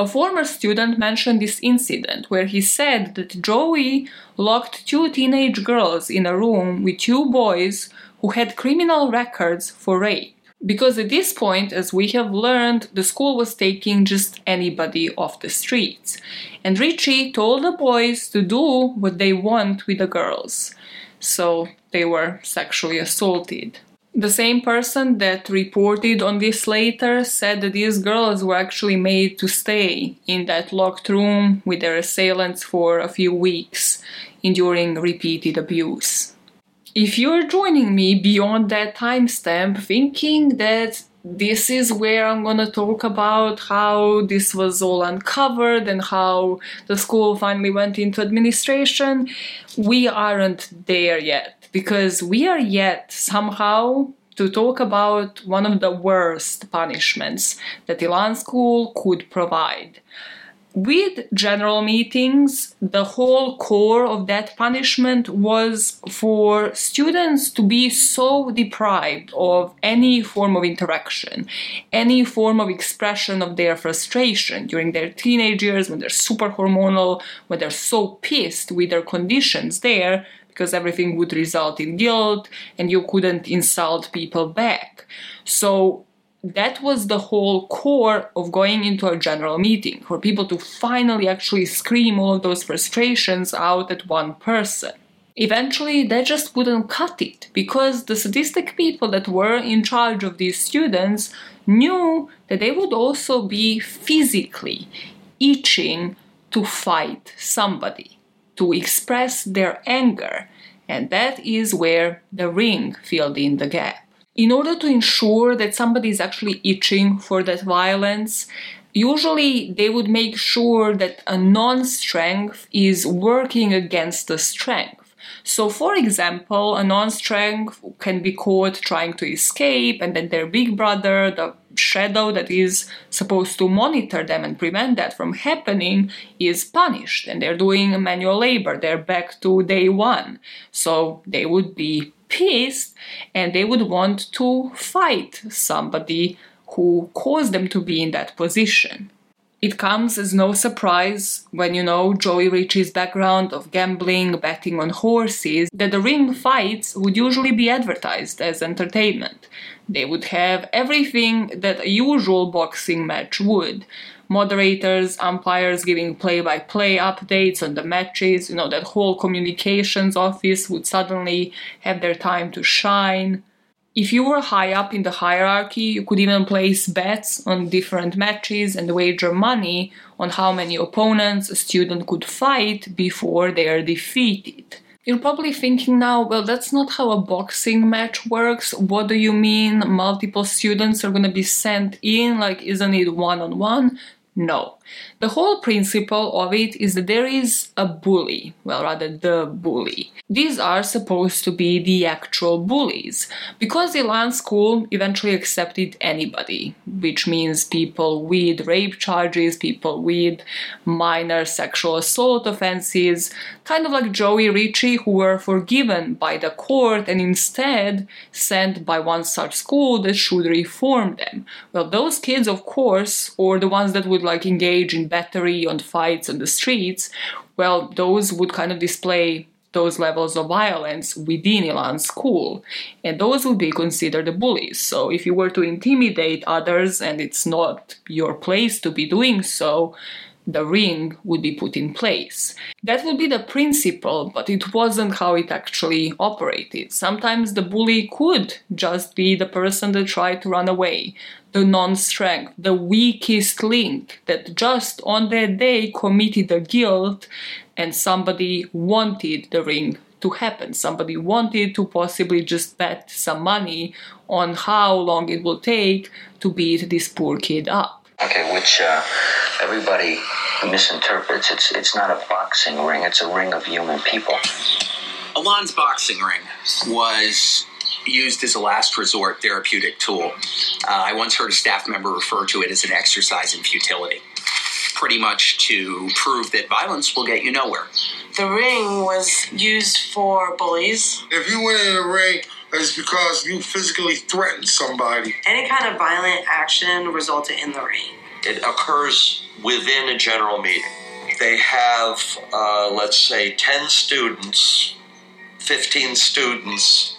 A former student mentioned this incident where he said that Joey locked two teenage girls in a room with two boys who had criminal records for rape. Because at this point, as we have learned, the school was taking just anybody off the streets. And Ricci told the boys to do what they want with the girls. So they were sexually assaulted. The same person that reported on this later said that these girls were actually made to stay in that locked room with their assailants for a few weeks, enduring repeated abuse. If you're joining me beyond that timestamp, thinking that this is where I'm gonna talk about how this was all uncovered and how the school finally went into administration, we aren't there yet because we are yet somehow to talk about one of the worst punishments that Elan School could provide. With general meetings, the whole core of that punishment was for students to be so deprived of any form of interaction, any form of expression of their frustration during their teenage years when they're super hormonal, when they're so pissed with their conditions there because everything would result in guilt and you couldn't insult people back. So that was the whole core of going into a general meeting for people to finally actually scream all those frustrations out at one person. Eventually, that just wouldn't cut it because the sadistic people that were in charge of these students knew that they would also be physically itching to fight somebody to express their anger, and that is where the ring filled in the gap. In order to ensure that somebody is actually itching for that violence, usually they would make sure that a non strength is working against the strength. So, for example, a non strength can be caught trying to escape, and then their big brother, the shadow that is supposed to monitor them and prevent that from happening, is punished, and they're doing manual labor. They're back to day one. So, they would be pissed and they would want to fight somebody who caused them to be in that position. It comes as no surprise when you know Joey Ricci's background of gambling, betting on horses, that the ring fights would usually be advertised as entertainment. They would have everything that a usual boxing match would. Moderators, umpires giving play by play updates on the matches, you know, that whole communications office would suddenly have their time to shine if you were high up in the hierarchy, you could even place bets on different matches and wager money on how many opponents a student could fight before they are defeated. You're probably thinking now, well, that's not how a boxing match works. What do you mean multiple students are going to be sent in? Like, isn't it one on one? No. The whole principle of it is that there is a bully, well, rather, the bully. These are supposed to be the actual bullies, because the Elan school eventually accepted anybody, which means people with rape charges, people with minor sexual assault offenses, kind of like Joey Ricci, who were forgiven by the court and instead sent by one such school that should reform them. Well, those kids, of course, or the ones that would like engage in battery on fights on the streets, well, those would kind of display those levels of violence within Elan school, and those would be considered the bullies. So if you were to intimidate others and it's not your place to be doing so, the ring would be put in place. That would be the principle, but it wasn't how it actually operated. Sometimes the bully could just be the person that tried to run away, the non strength, the weakest link that just on that day committed a guilt and somebody wanted the ring to happen. Somebody wanted to possibly just bet some money on how long it will take to beat this poor kid up. Okay, which uh, everybody misinterprets. It's it's not a boxing ring. It's a ring of human people. Elan's boxing ring was used as a last resort therapeutic tool. Uh, I once heard a staff member refer to it as an exercise in futility, pretty much to prove that violence will get you nowhere. The ring was used for bullies. If you went in the ring, it's because you physically threatened somebody. Any kind of violent action resulted in the ring. It occurs within a general meeting. They have, uh, let's say, 10 students, 15 students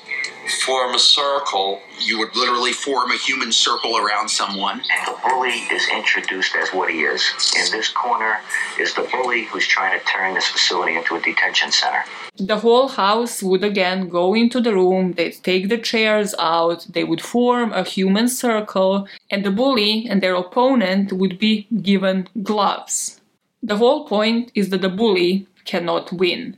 form a circle. You would literally form a human circle around someone. And the bully is introduced as what he is. In this corner is the bully who's trying to turn this facility into a detention center. The whole house would again go into the room, they'd take the chairs out, they would form a human circle, and the bully and their opponent would be given gloves. The whole point is that the bully cannot win.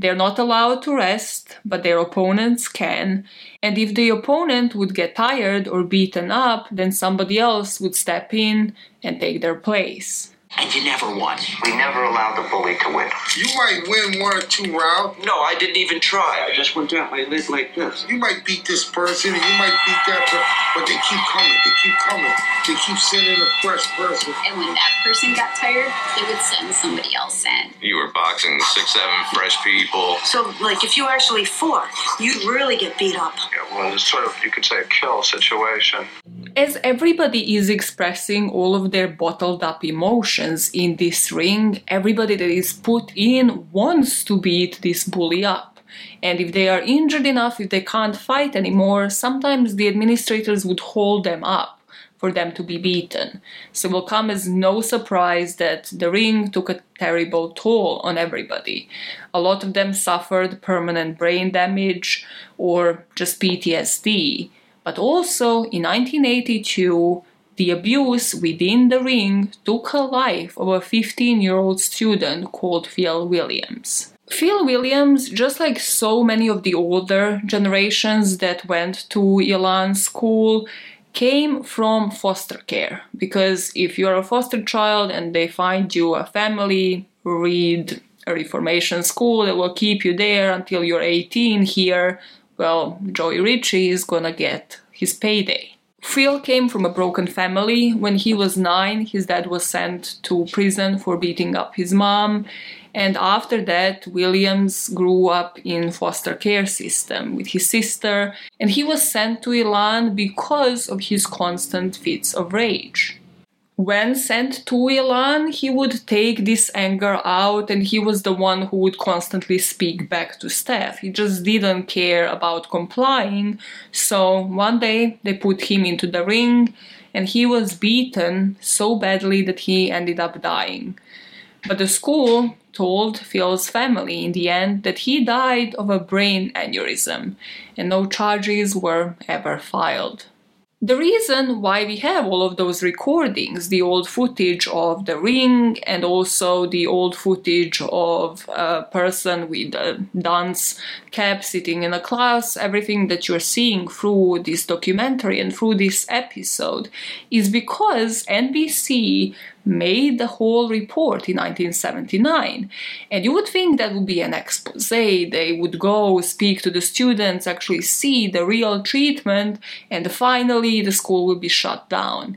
They're not allowed to rest, but their opponents can. And if the opponent would get tired or beaten up, then somebody else would step in and take their place. And you never won. We never allowed the bully to win. You might win one or two rounds. No, I didn't even try. I just went down my lid like this. You might beat this person, and you might beat that person, but they keep coming. They keep coming. They keep sending a fresh person. And when that person got tired, they would send somebody else in. You were boxing six, seven fresh people. So, like, if you actually fought, you'd really get beat up. Yeah, well, it's sort of, you could say, a kill situation. As everybody is expressing all of their bottled up emotions in this ring, everybody that is put in wants to beat this bully up. And if they are injured enough, if they can't fight anymore, sometimes the administrators would hold them up for them to be beaten. So it will come as no surprise that the ring took a terrible toll on everybody. A lot of them suffered permanent brain damage or just PTSD. But also in 1982, the abuse within the ring took a life of a 15 year old student called Phil Williams. Phil Williams, just like so many of the older generations that went to Elan school, came from foster care. Because if you're a foster child and they find you a family, read a reformation school that will keep you there until you're 18 here, well, Joey Ricci is gonna get his payday. Phil came from a broken family. When he was nine, his dad was sent to prison for beating up his mom. And after that, Williams grew up in foster care system with his sister, and he was sent to Elan because of his constant fits of rage when sent to Elan, he would take this anger out and he was the one who would constantly speak back to staff. He just didn't care about complying. So one day they put him into the ring and he was beaten so badly that he ended up dying. But the school told Phil's family in the end that he died of a brain aneurysm and no charges were ever filed. The reason why we have all of those recordings, the old footage of the ring and also the old footage of a person with a dance cap sitting in a class, everything that you're seeing through this documentary and through this episode, is because NBC made the whole report in 1979. And you would think that would be an expose. They would go speak to the students, actually see the real treatment, and finally the school would be shut down.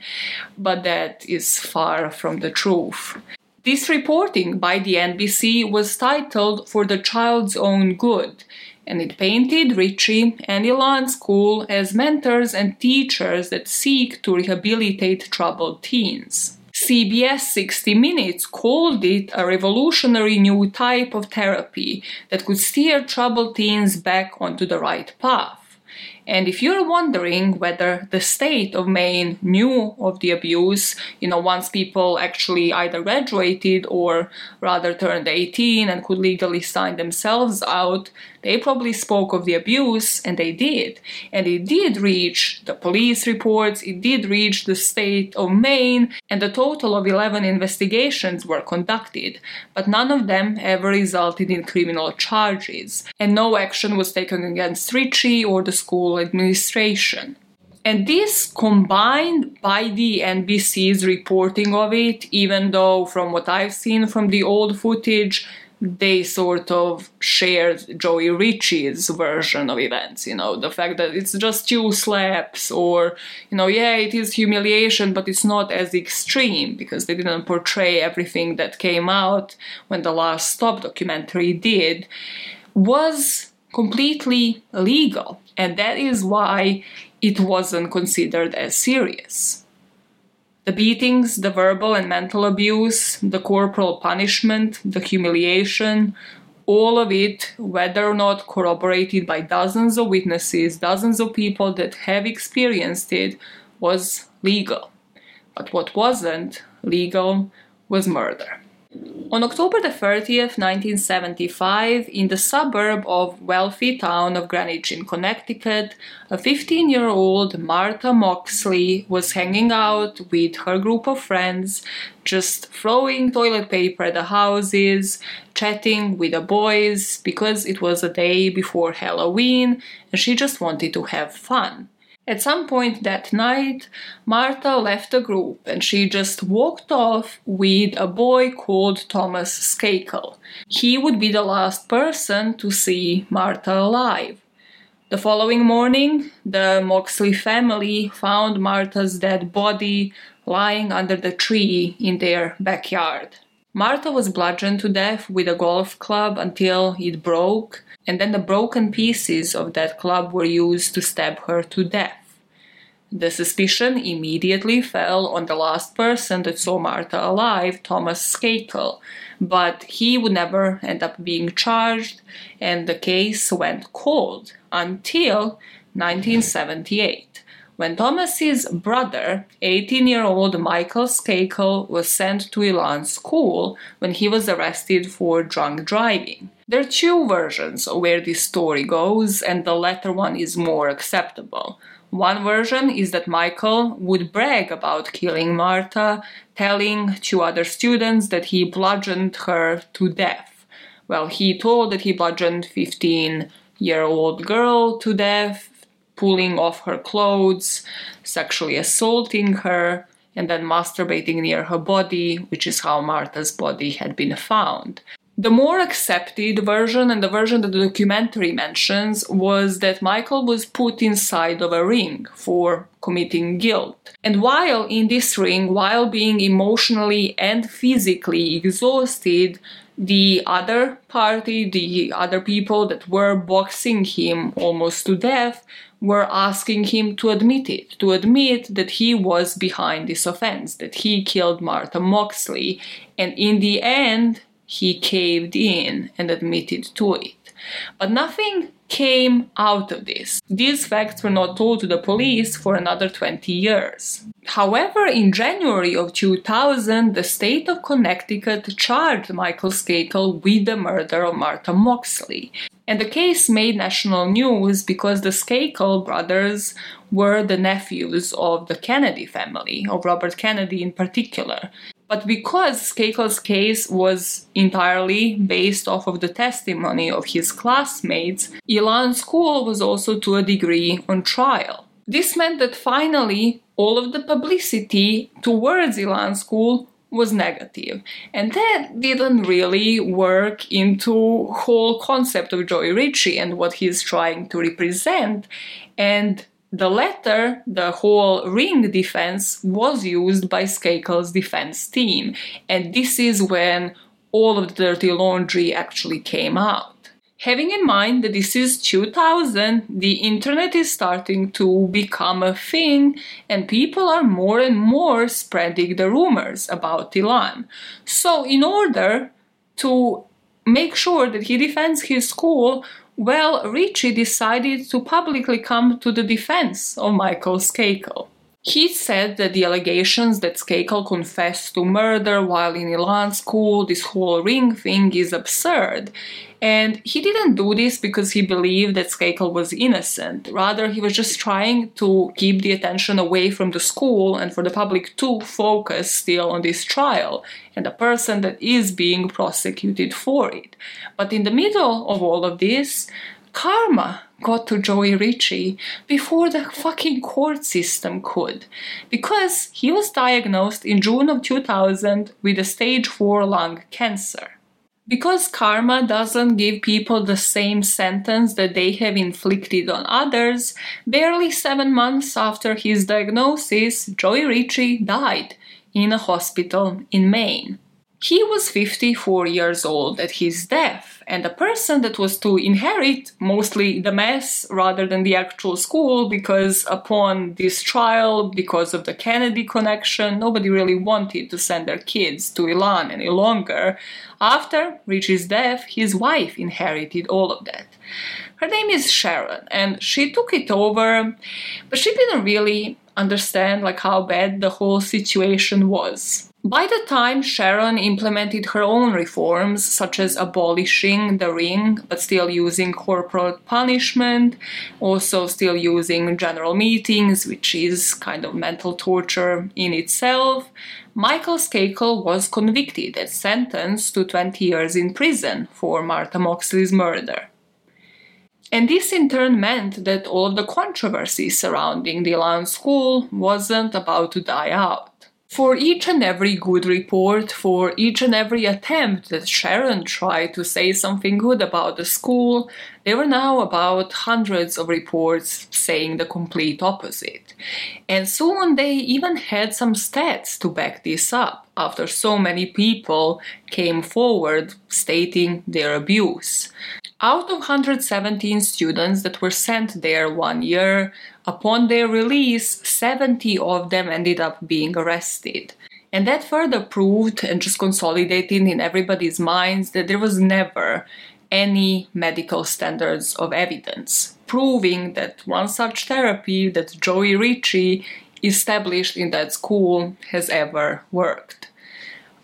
But that is far from the truth. This reporting by the NBC was titled For the Child's Own Good, and it painted Ricci and Elan School as mentors and teachers that seek to rehabilitate troubled teens. CBS 60 Minutes called it a revolutionary new type of therapy that could steer troubled teens back onto the right path. And if you're wondering whether the state of Maine knew of the abuse, you know, once people actually either graduated or rather turned 18 and could legally sign themselves out, they probably spoke of the abuse, and they did. And it did reach the police reports, it did reach the state of Maine, and a total of 11 investigations were conducted, but none of them ever resulted in criminal charges, and no action was taken against Ricci or the school administration. And this combined by the NBC's reporting of it, even though from what I've seen from the old footage, they sort of shared Joey Ricci's version of events, you know, the fact that it's just two slaps, or, you know, yeah, it is humiliation, but it's not as extreme because they didn't portray everything that came out when the Last Stop documentary did, was completely legal. And that is why it wasn't considered as serious. The beatings, the verbal and mental abuse, the corporal punishment, the humiliation, all of it, whether or not corroborated by dozens of witnesses, dozens of people that have experienced it, was legal. But what wasn't legal was murder. On October the 30th, 1975, in the suburb of wealthy town of Greenwich in Connecticut, a 15-year-old Martha Moxley was hanging out with her group of friends, just throwing toilet paper at the houses, chatting with the boys because it was a day before Halloween and she just wanted to have fun. At some point that night, Martha left the group and she just walked off with a boy called Thomas Skakel. He would be the last person to see Martha alive. The following morning, the Moxley family found Martha's dead body lying under the tree in their backyard. Martha was bludgeoned to death with a golf club until it broke, and then the broken pieces of that club were used to stab her to death. The suspicion immediately fell on the last person that saw Martha alive, Thomas Skakel, but he would never end up being charged, and the case went cold until 1978 when Thomas's brother, 18-year-old Michael Skakel, was sent to Elan school when he was arrested for drunk driving. There are two versions of where this story goes, and the latter one is more acceptable. One version is that Michael would brag about killing Martha, telling two other students that he bludgeoned her to death. Well, he told that he bludgeoned 15 year old girl to death, pulling off her clothes, sexually assaulting her, and then masturbating near her body, which is how Martha's body had been found. The more accepted version, and the version that the documentary mentions, was that Michael was put inside of a ring for committing guilt. And while in this ring, while being emotionally and physically exhausted, the other party, the other people that were boxing him almost to death, were asking him to admit it, to admit that he was behind this offense, that he killed Martha Moxley. And in the end, he caved in and admitted to it. But nothing came out of this. These facts were not told to the police for another 20 years. However, in January of 2000, the state of Connecticut charged Michael Skakel with the murder of Martha Moxley. And the case made national news because the Skakel brothers were the nephews of the Kennedy family, of Robert Kennedy in particular. But because Skakel's case was entirely based off of the testimony of his classmates, Elan School was also to a degree on trial. This meant that finally all of the publicity towards Elan School was negative. And that didn't really work into whole concept of Joey Ricci and what he's trying to represent. And the latter, the whole ring defense, was used by Skakel's defense team. And this is when all of the dirty laundry actually came out. Having in mind that this is 2000, the internet is starting to become a thing, and people are more and more spreading the rumors about Elan. So, in order to make sure that he defends his school, well, Ricci decided to publicly come to the defense of Michael Skakel. He said that the allegations that Skakel confessed to murder while in Elan school, this whole ring thing, is absurd. And he didn't do this because he believed that Skakel was innocent. Rather, he was just trying to keep the attention away from the school and for the public to focus still on this trial and the person that is being prosecuted for it. But in the middle of all of this, karma got to Joey Ricci before the fucking court system could. Because he was diagnosed in June of 2000 with a stage 4 lung cancer. Because karma doesn't give people the same sentence that they have inflicted on others, barely seven months after his diagnosis, Joey Ricci died in a hospital in Maine. He was 54 years old at his death, and the person that was to inherit mostly the mess rather than the actual school, because upon this trial, because of the Kennedy connection, nobody really wanted to send their kids to Elan any longer. After Ricci's death, his wife inherited all of that. Her name is Sharon, and she took it over, but she didn't really understand like how bad the whole situation was. By the time Sharon implemented her own reforms, such as abolishing the ring but still using corporal punishment, also still using general meetings, which is kind of mental torture in itself, Michael Skakel was convicted and sentenced to 20 years in prison for Martha Moxley's murder. And this in turn meant that all of the controversy surrounding the Elan school wasn't about to die out. For each and every good report, for each and every attempt that Sharon tried to say something good about the school, there were now about hundreds of reports saying the complete opposite. And soon they even had some stats to back this up after so many people came forward stating their abuse. Out of 117 students that were sent there one year, upon their release, 70 of them ended up being arrested. And that further proved and just consolidated in everybody's minds that there was never any medical standards of evidence, proving that one such therapy that Joey Ricci established in that school has ever worked.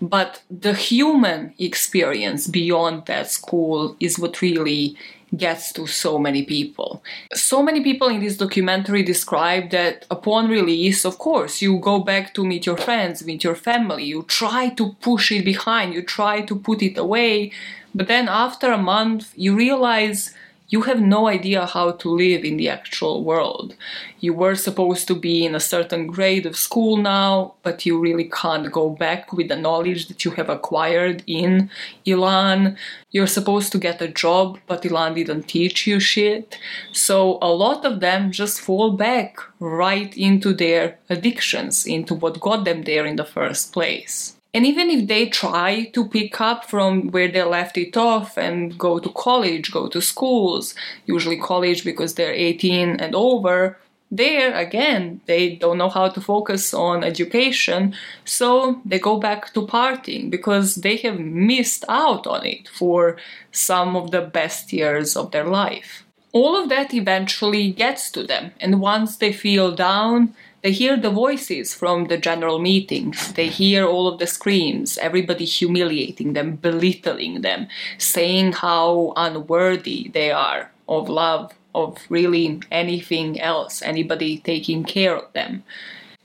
But the human experience beyond that school is what really gets to so many people. So many people in this documentary describe that upon release, of course, you go back to meet your friends, meet your family, you try to push it behind, you try to put it away, but then after a month, you realize you have no idea how to live in the actual world. You were supposed to be in a certain grade of school now, but you really can't go back with the knowledge that you have acquired in Elan. You're supposed to get a job, but Elan didn't teach you shit. So a lot of them just fall back right into their addictions, into what got them there in the first place. And even if they try to pick up from where they left it off and go to college, go to schools, usually college because they're 18 and over, there again, they don't know how to focus on education, so they go back to partying because they have missed out on it for some of the best years of their life. All of that eventually gets to them, and once they feel down, They hear the voices from the general meetings. They hear all of the screams, everybody humiliating them, belittling them, saying how unworthy they are of love, of really anything else, anybody taking care of them.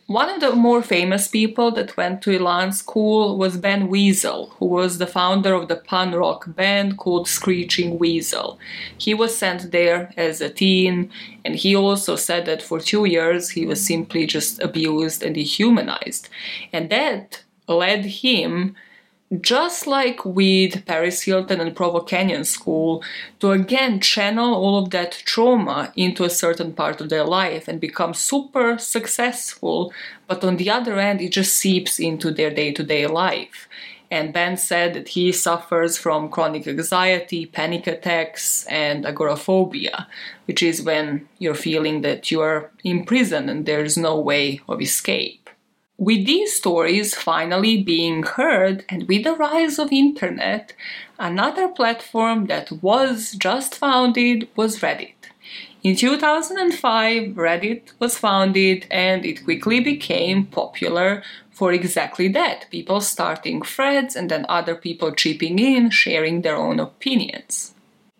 One of the more famous people that went to Elan school was Ben Weasel, who was the founder of the punk rock band called Screeching Weasel. He was sent there as a teen, and he also said that for two years he was simply just abused and dehumanized. And that led him just like with Paris Hilton and Provo Canyon School, to again channel all of that trauma into a certain part of their life and become super successful, but on the other end, it just seeps into their day to day life. And Ben said that he suffers from chronic anxiety, panic attacks, and agoraphobia, which is when you're feeling that you are in prison and there's no way of escape. With these stories finally being heard and with the rise of internet, another platform that was just founded was Reddit. In 2005, Reddit was founded and it quickly became popular for exactly that people starting threads and then other people chipping in, sharing their own opinions.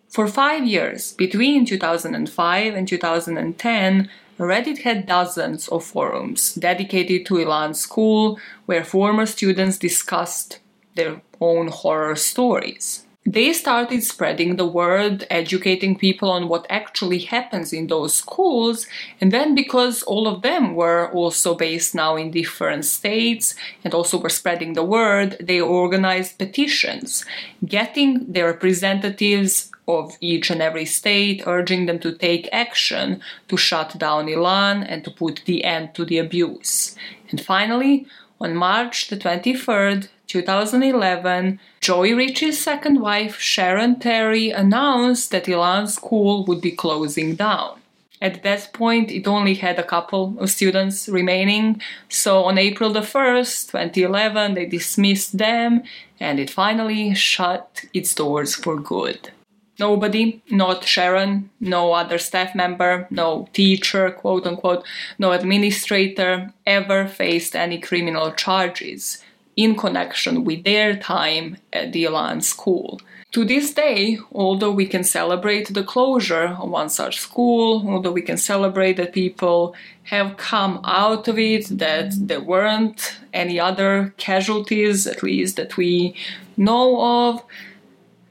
For five years, between 2005 and 2010, Reddit had dozens of forums dedicated to Elan School where former students discussed their own horror stories. They started spreading the word, educating people on what actually happens in those schools, and then because all of them were also based now in different states and also were spreading the word, they organized petitions, getting their representatives of each and every state, urging them to take action to shut down Elan and to put the end to the abuse. And finally, on March the 23rd, 2011, Joey Ricci's second wife, Sharon Terry, announced that Elan School would be closing down. At that point, it only had a couple of students remaining, so on April the 1st, 2011, they dismissed them and it finally shut its doors for good. Nobody, not Sharon, no other staff member, no teacher, quote unquote, no administrator ever faced any criminal charges in connection with their time at the Elan school. To this day, although we can celebrate the closure of one such school, although we can celebrate that people have come out of it, that there weren't any other casualties, at least that we know of,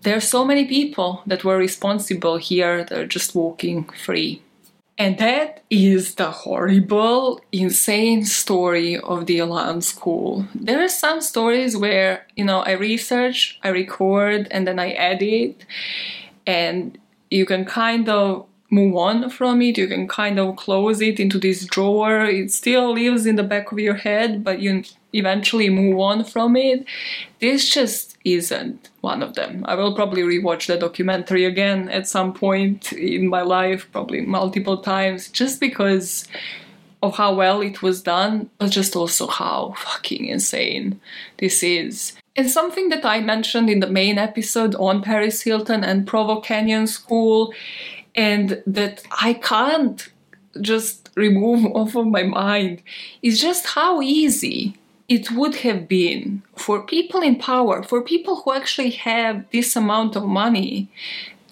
there are so many people that were responsible here that are just walking free. And that is the horrible, insane story of the Elan school. There are some stories where, you know, I research, I record, and then I edit, and you can kind of move on from it. You can kind of close it into this drawer. It still lives in the back of your head, but you eventually move on from it. This just isn't one of them. I will probably rewatch the documentary again at some point in my life, probably multiple times, just because of how well it was done, but just also how fucking insane this is. And something that I mentioned in the main episode on Paris Hilton and Provo Canyon School, and that I can't just remove off of my mind, is just how easy it would have been for people in power, for people who actually have this amount of money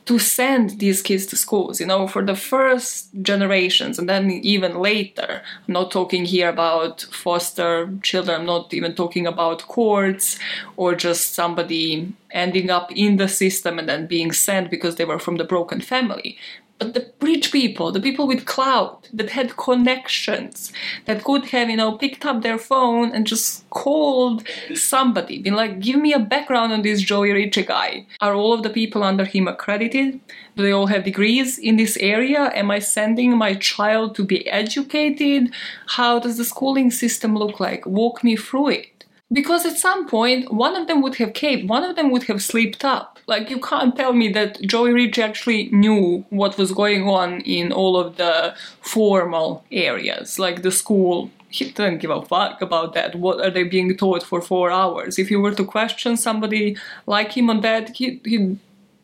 to send these kids to schools, you know, for the first generations and then even later. I'm not talking here about foster children, I'm not even talking about courts or just somebody ending up in the system and then being sent because they were from the broken family but the rich people, the people with clout that had connections, that could have, you know, picked up their phone and just called somebody, been like, give me a background on this Joey Ricci guy. Are all of the people under him accredited? Do they all have degrees in this area? Am I sending my child to be educated? How does the schooling system look like? Walk me through it because at some point one of them would have caved one of them would have slipped up. Like you can't tell me that joey Rich actually knew what was going on in all of the formal areas. Like the school he didn't give a fuck about that. What are they being taught for four hours? If you were to question somebody like him on that he, he'd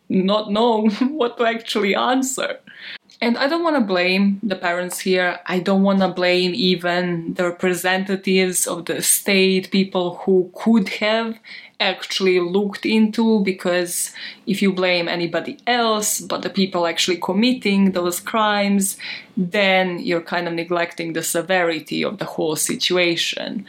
not know what to actually answer And I don't want to blame the parents here. I don't want to blame even the representatives of the state, people who could have actually looked into, because if you blame anybody else but the people actually committing those crimes, then you're kind of neglecting the severity of the whole situation.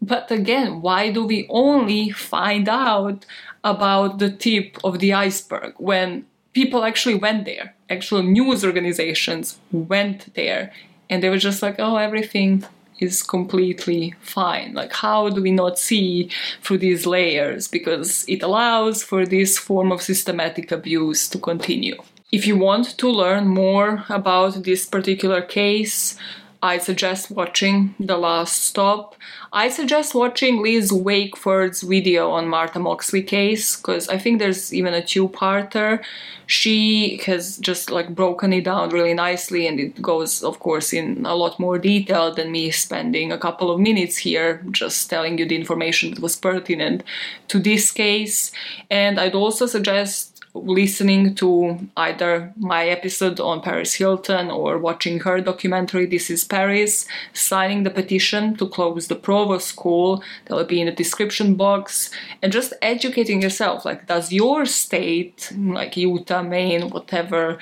But again, why do we only find out about the tip of the iceberg when people actually went there? Actual news organizations went there and they were just like, oh, everything is completely fine. Like, how do we not see through these layers? Because it allows for this form of systematic abuse to continue. If you want to learn more about this particular case, I suggest watching The Last Stop. I suggest watching Liz Wakeford's video on Martha Moxley case because I think there's even a two-parter. She has just like broken it down really nicely and it goes of course in a lot more detail than me spending a couple of minutes here just telling you the information that was pertinent to this case. And I'd also suggest listening to either my episode on Paris Hilton or watching her documentary This is Paris, signing the petition to close the Provo School, that will be in the description box, and just educating yourself. Like, does your state, like Utah, Maine, whatever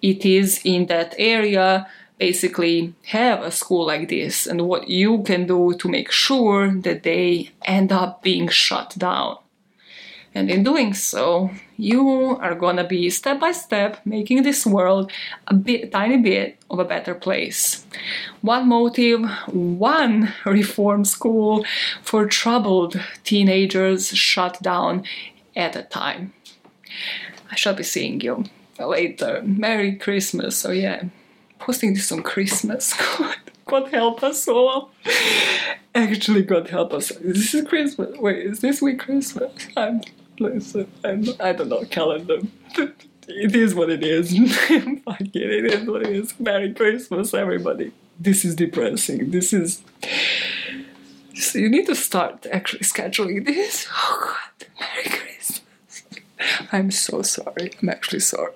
it is in that area, basically have a school like this, and what you can do to make sure that they end up being shut down? And in doing so, you are gonna be step by step making this world a bit, tiny bit of a better place. One motive, one reform school for troubled teenagers shut down at a time. I shall be seeing you later. Merry Christmas. Oh yeah, posting this on Christmas. God, God help us all. Actually, God help us. This is Christmas. Wait, is this week Christmas? I'm listen. I'm, I don't know calendar. It is what it is. Fuck it. It is what it is. Merry Christmas, everybody. This is depressing. This is. So you need to start actually scheduling this. Oh God, Merry Christmas. I'm so sorry. I'm actually sorry.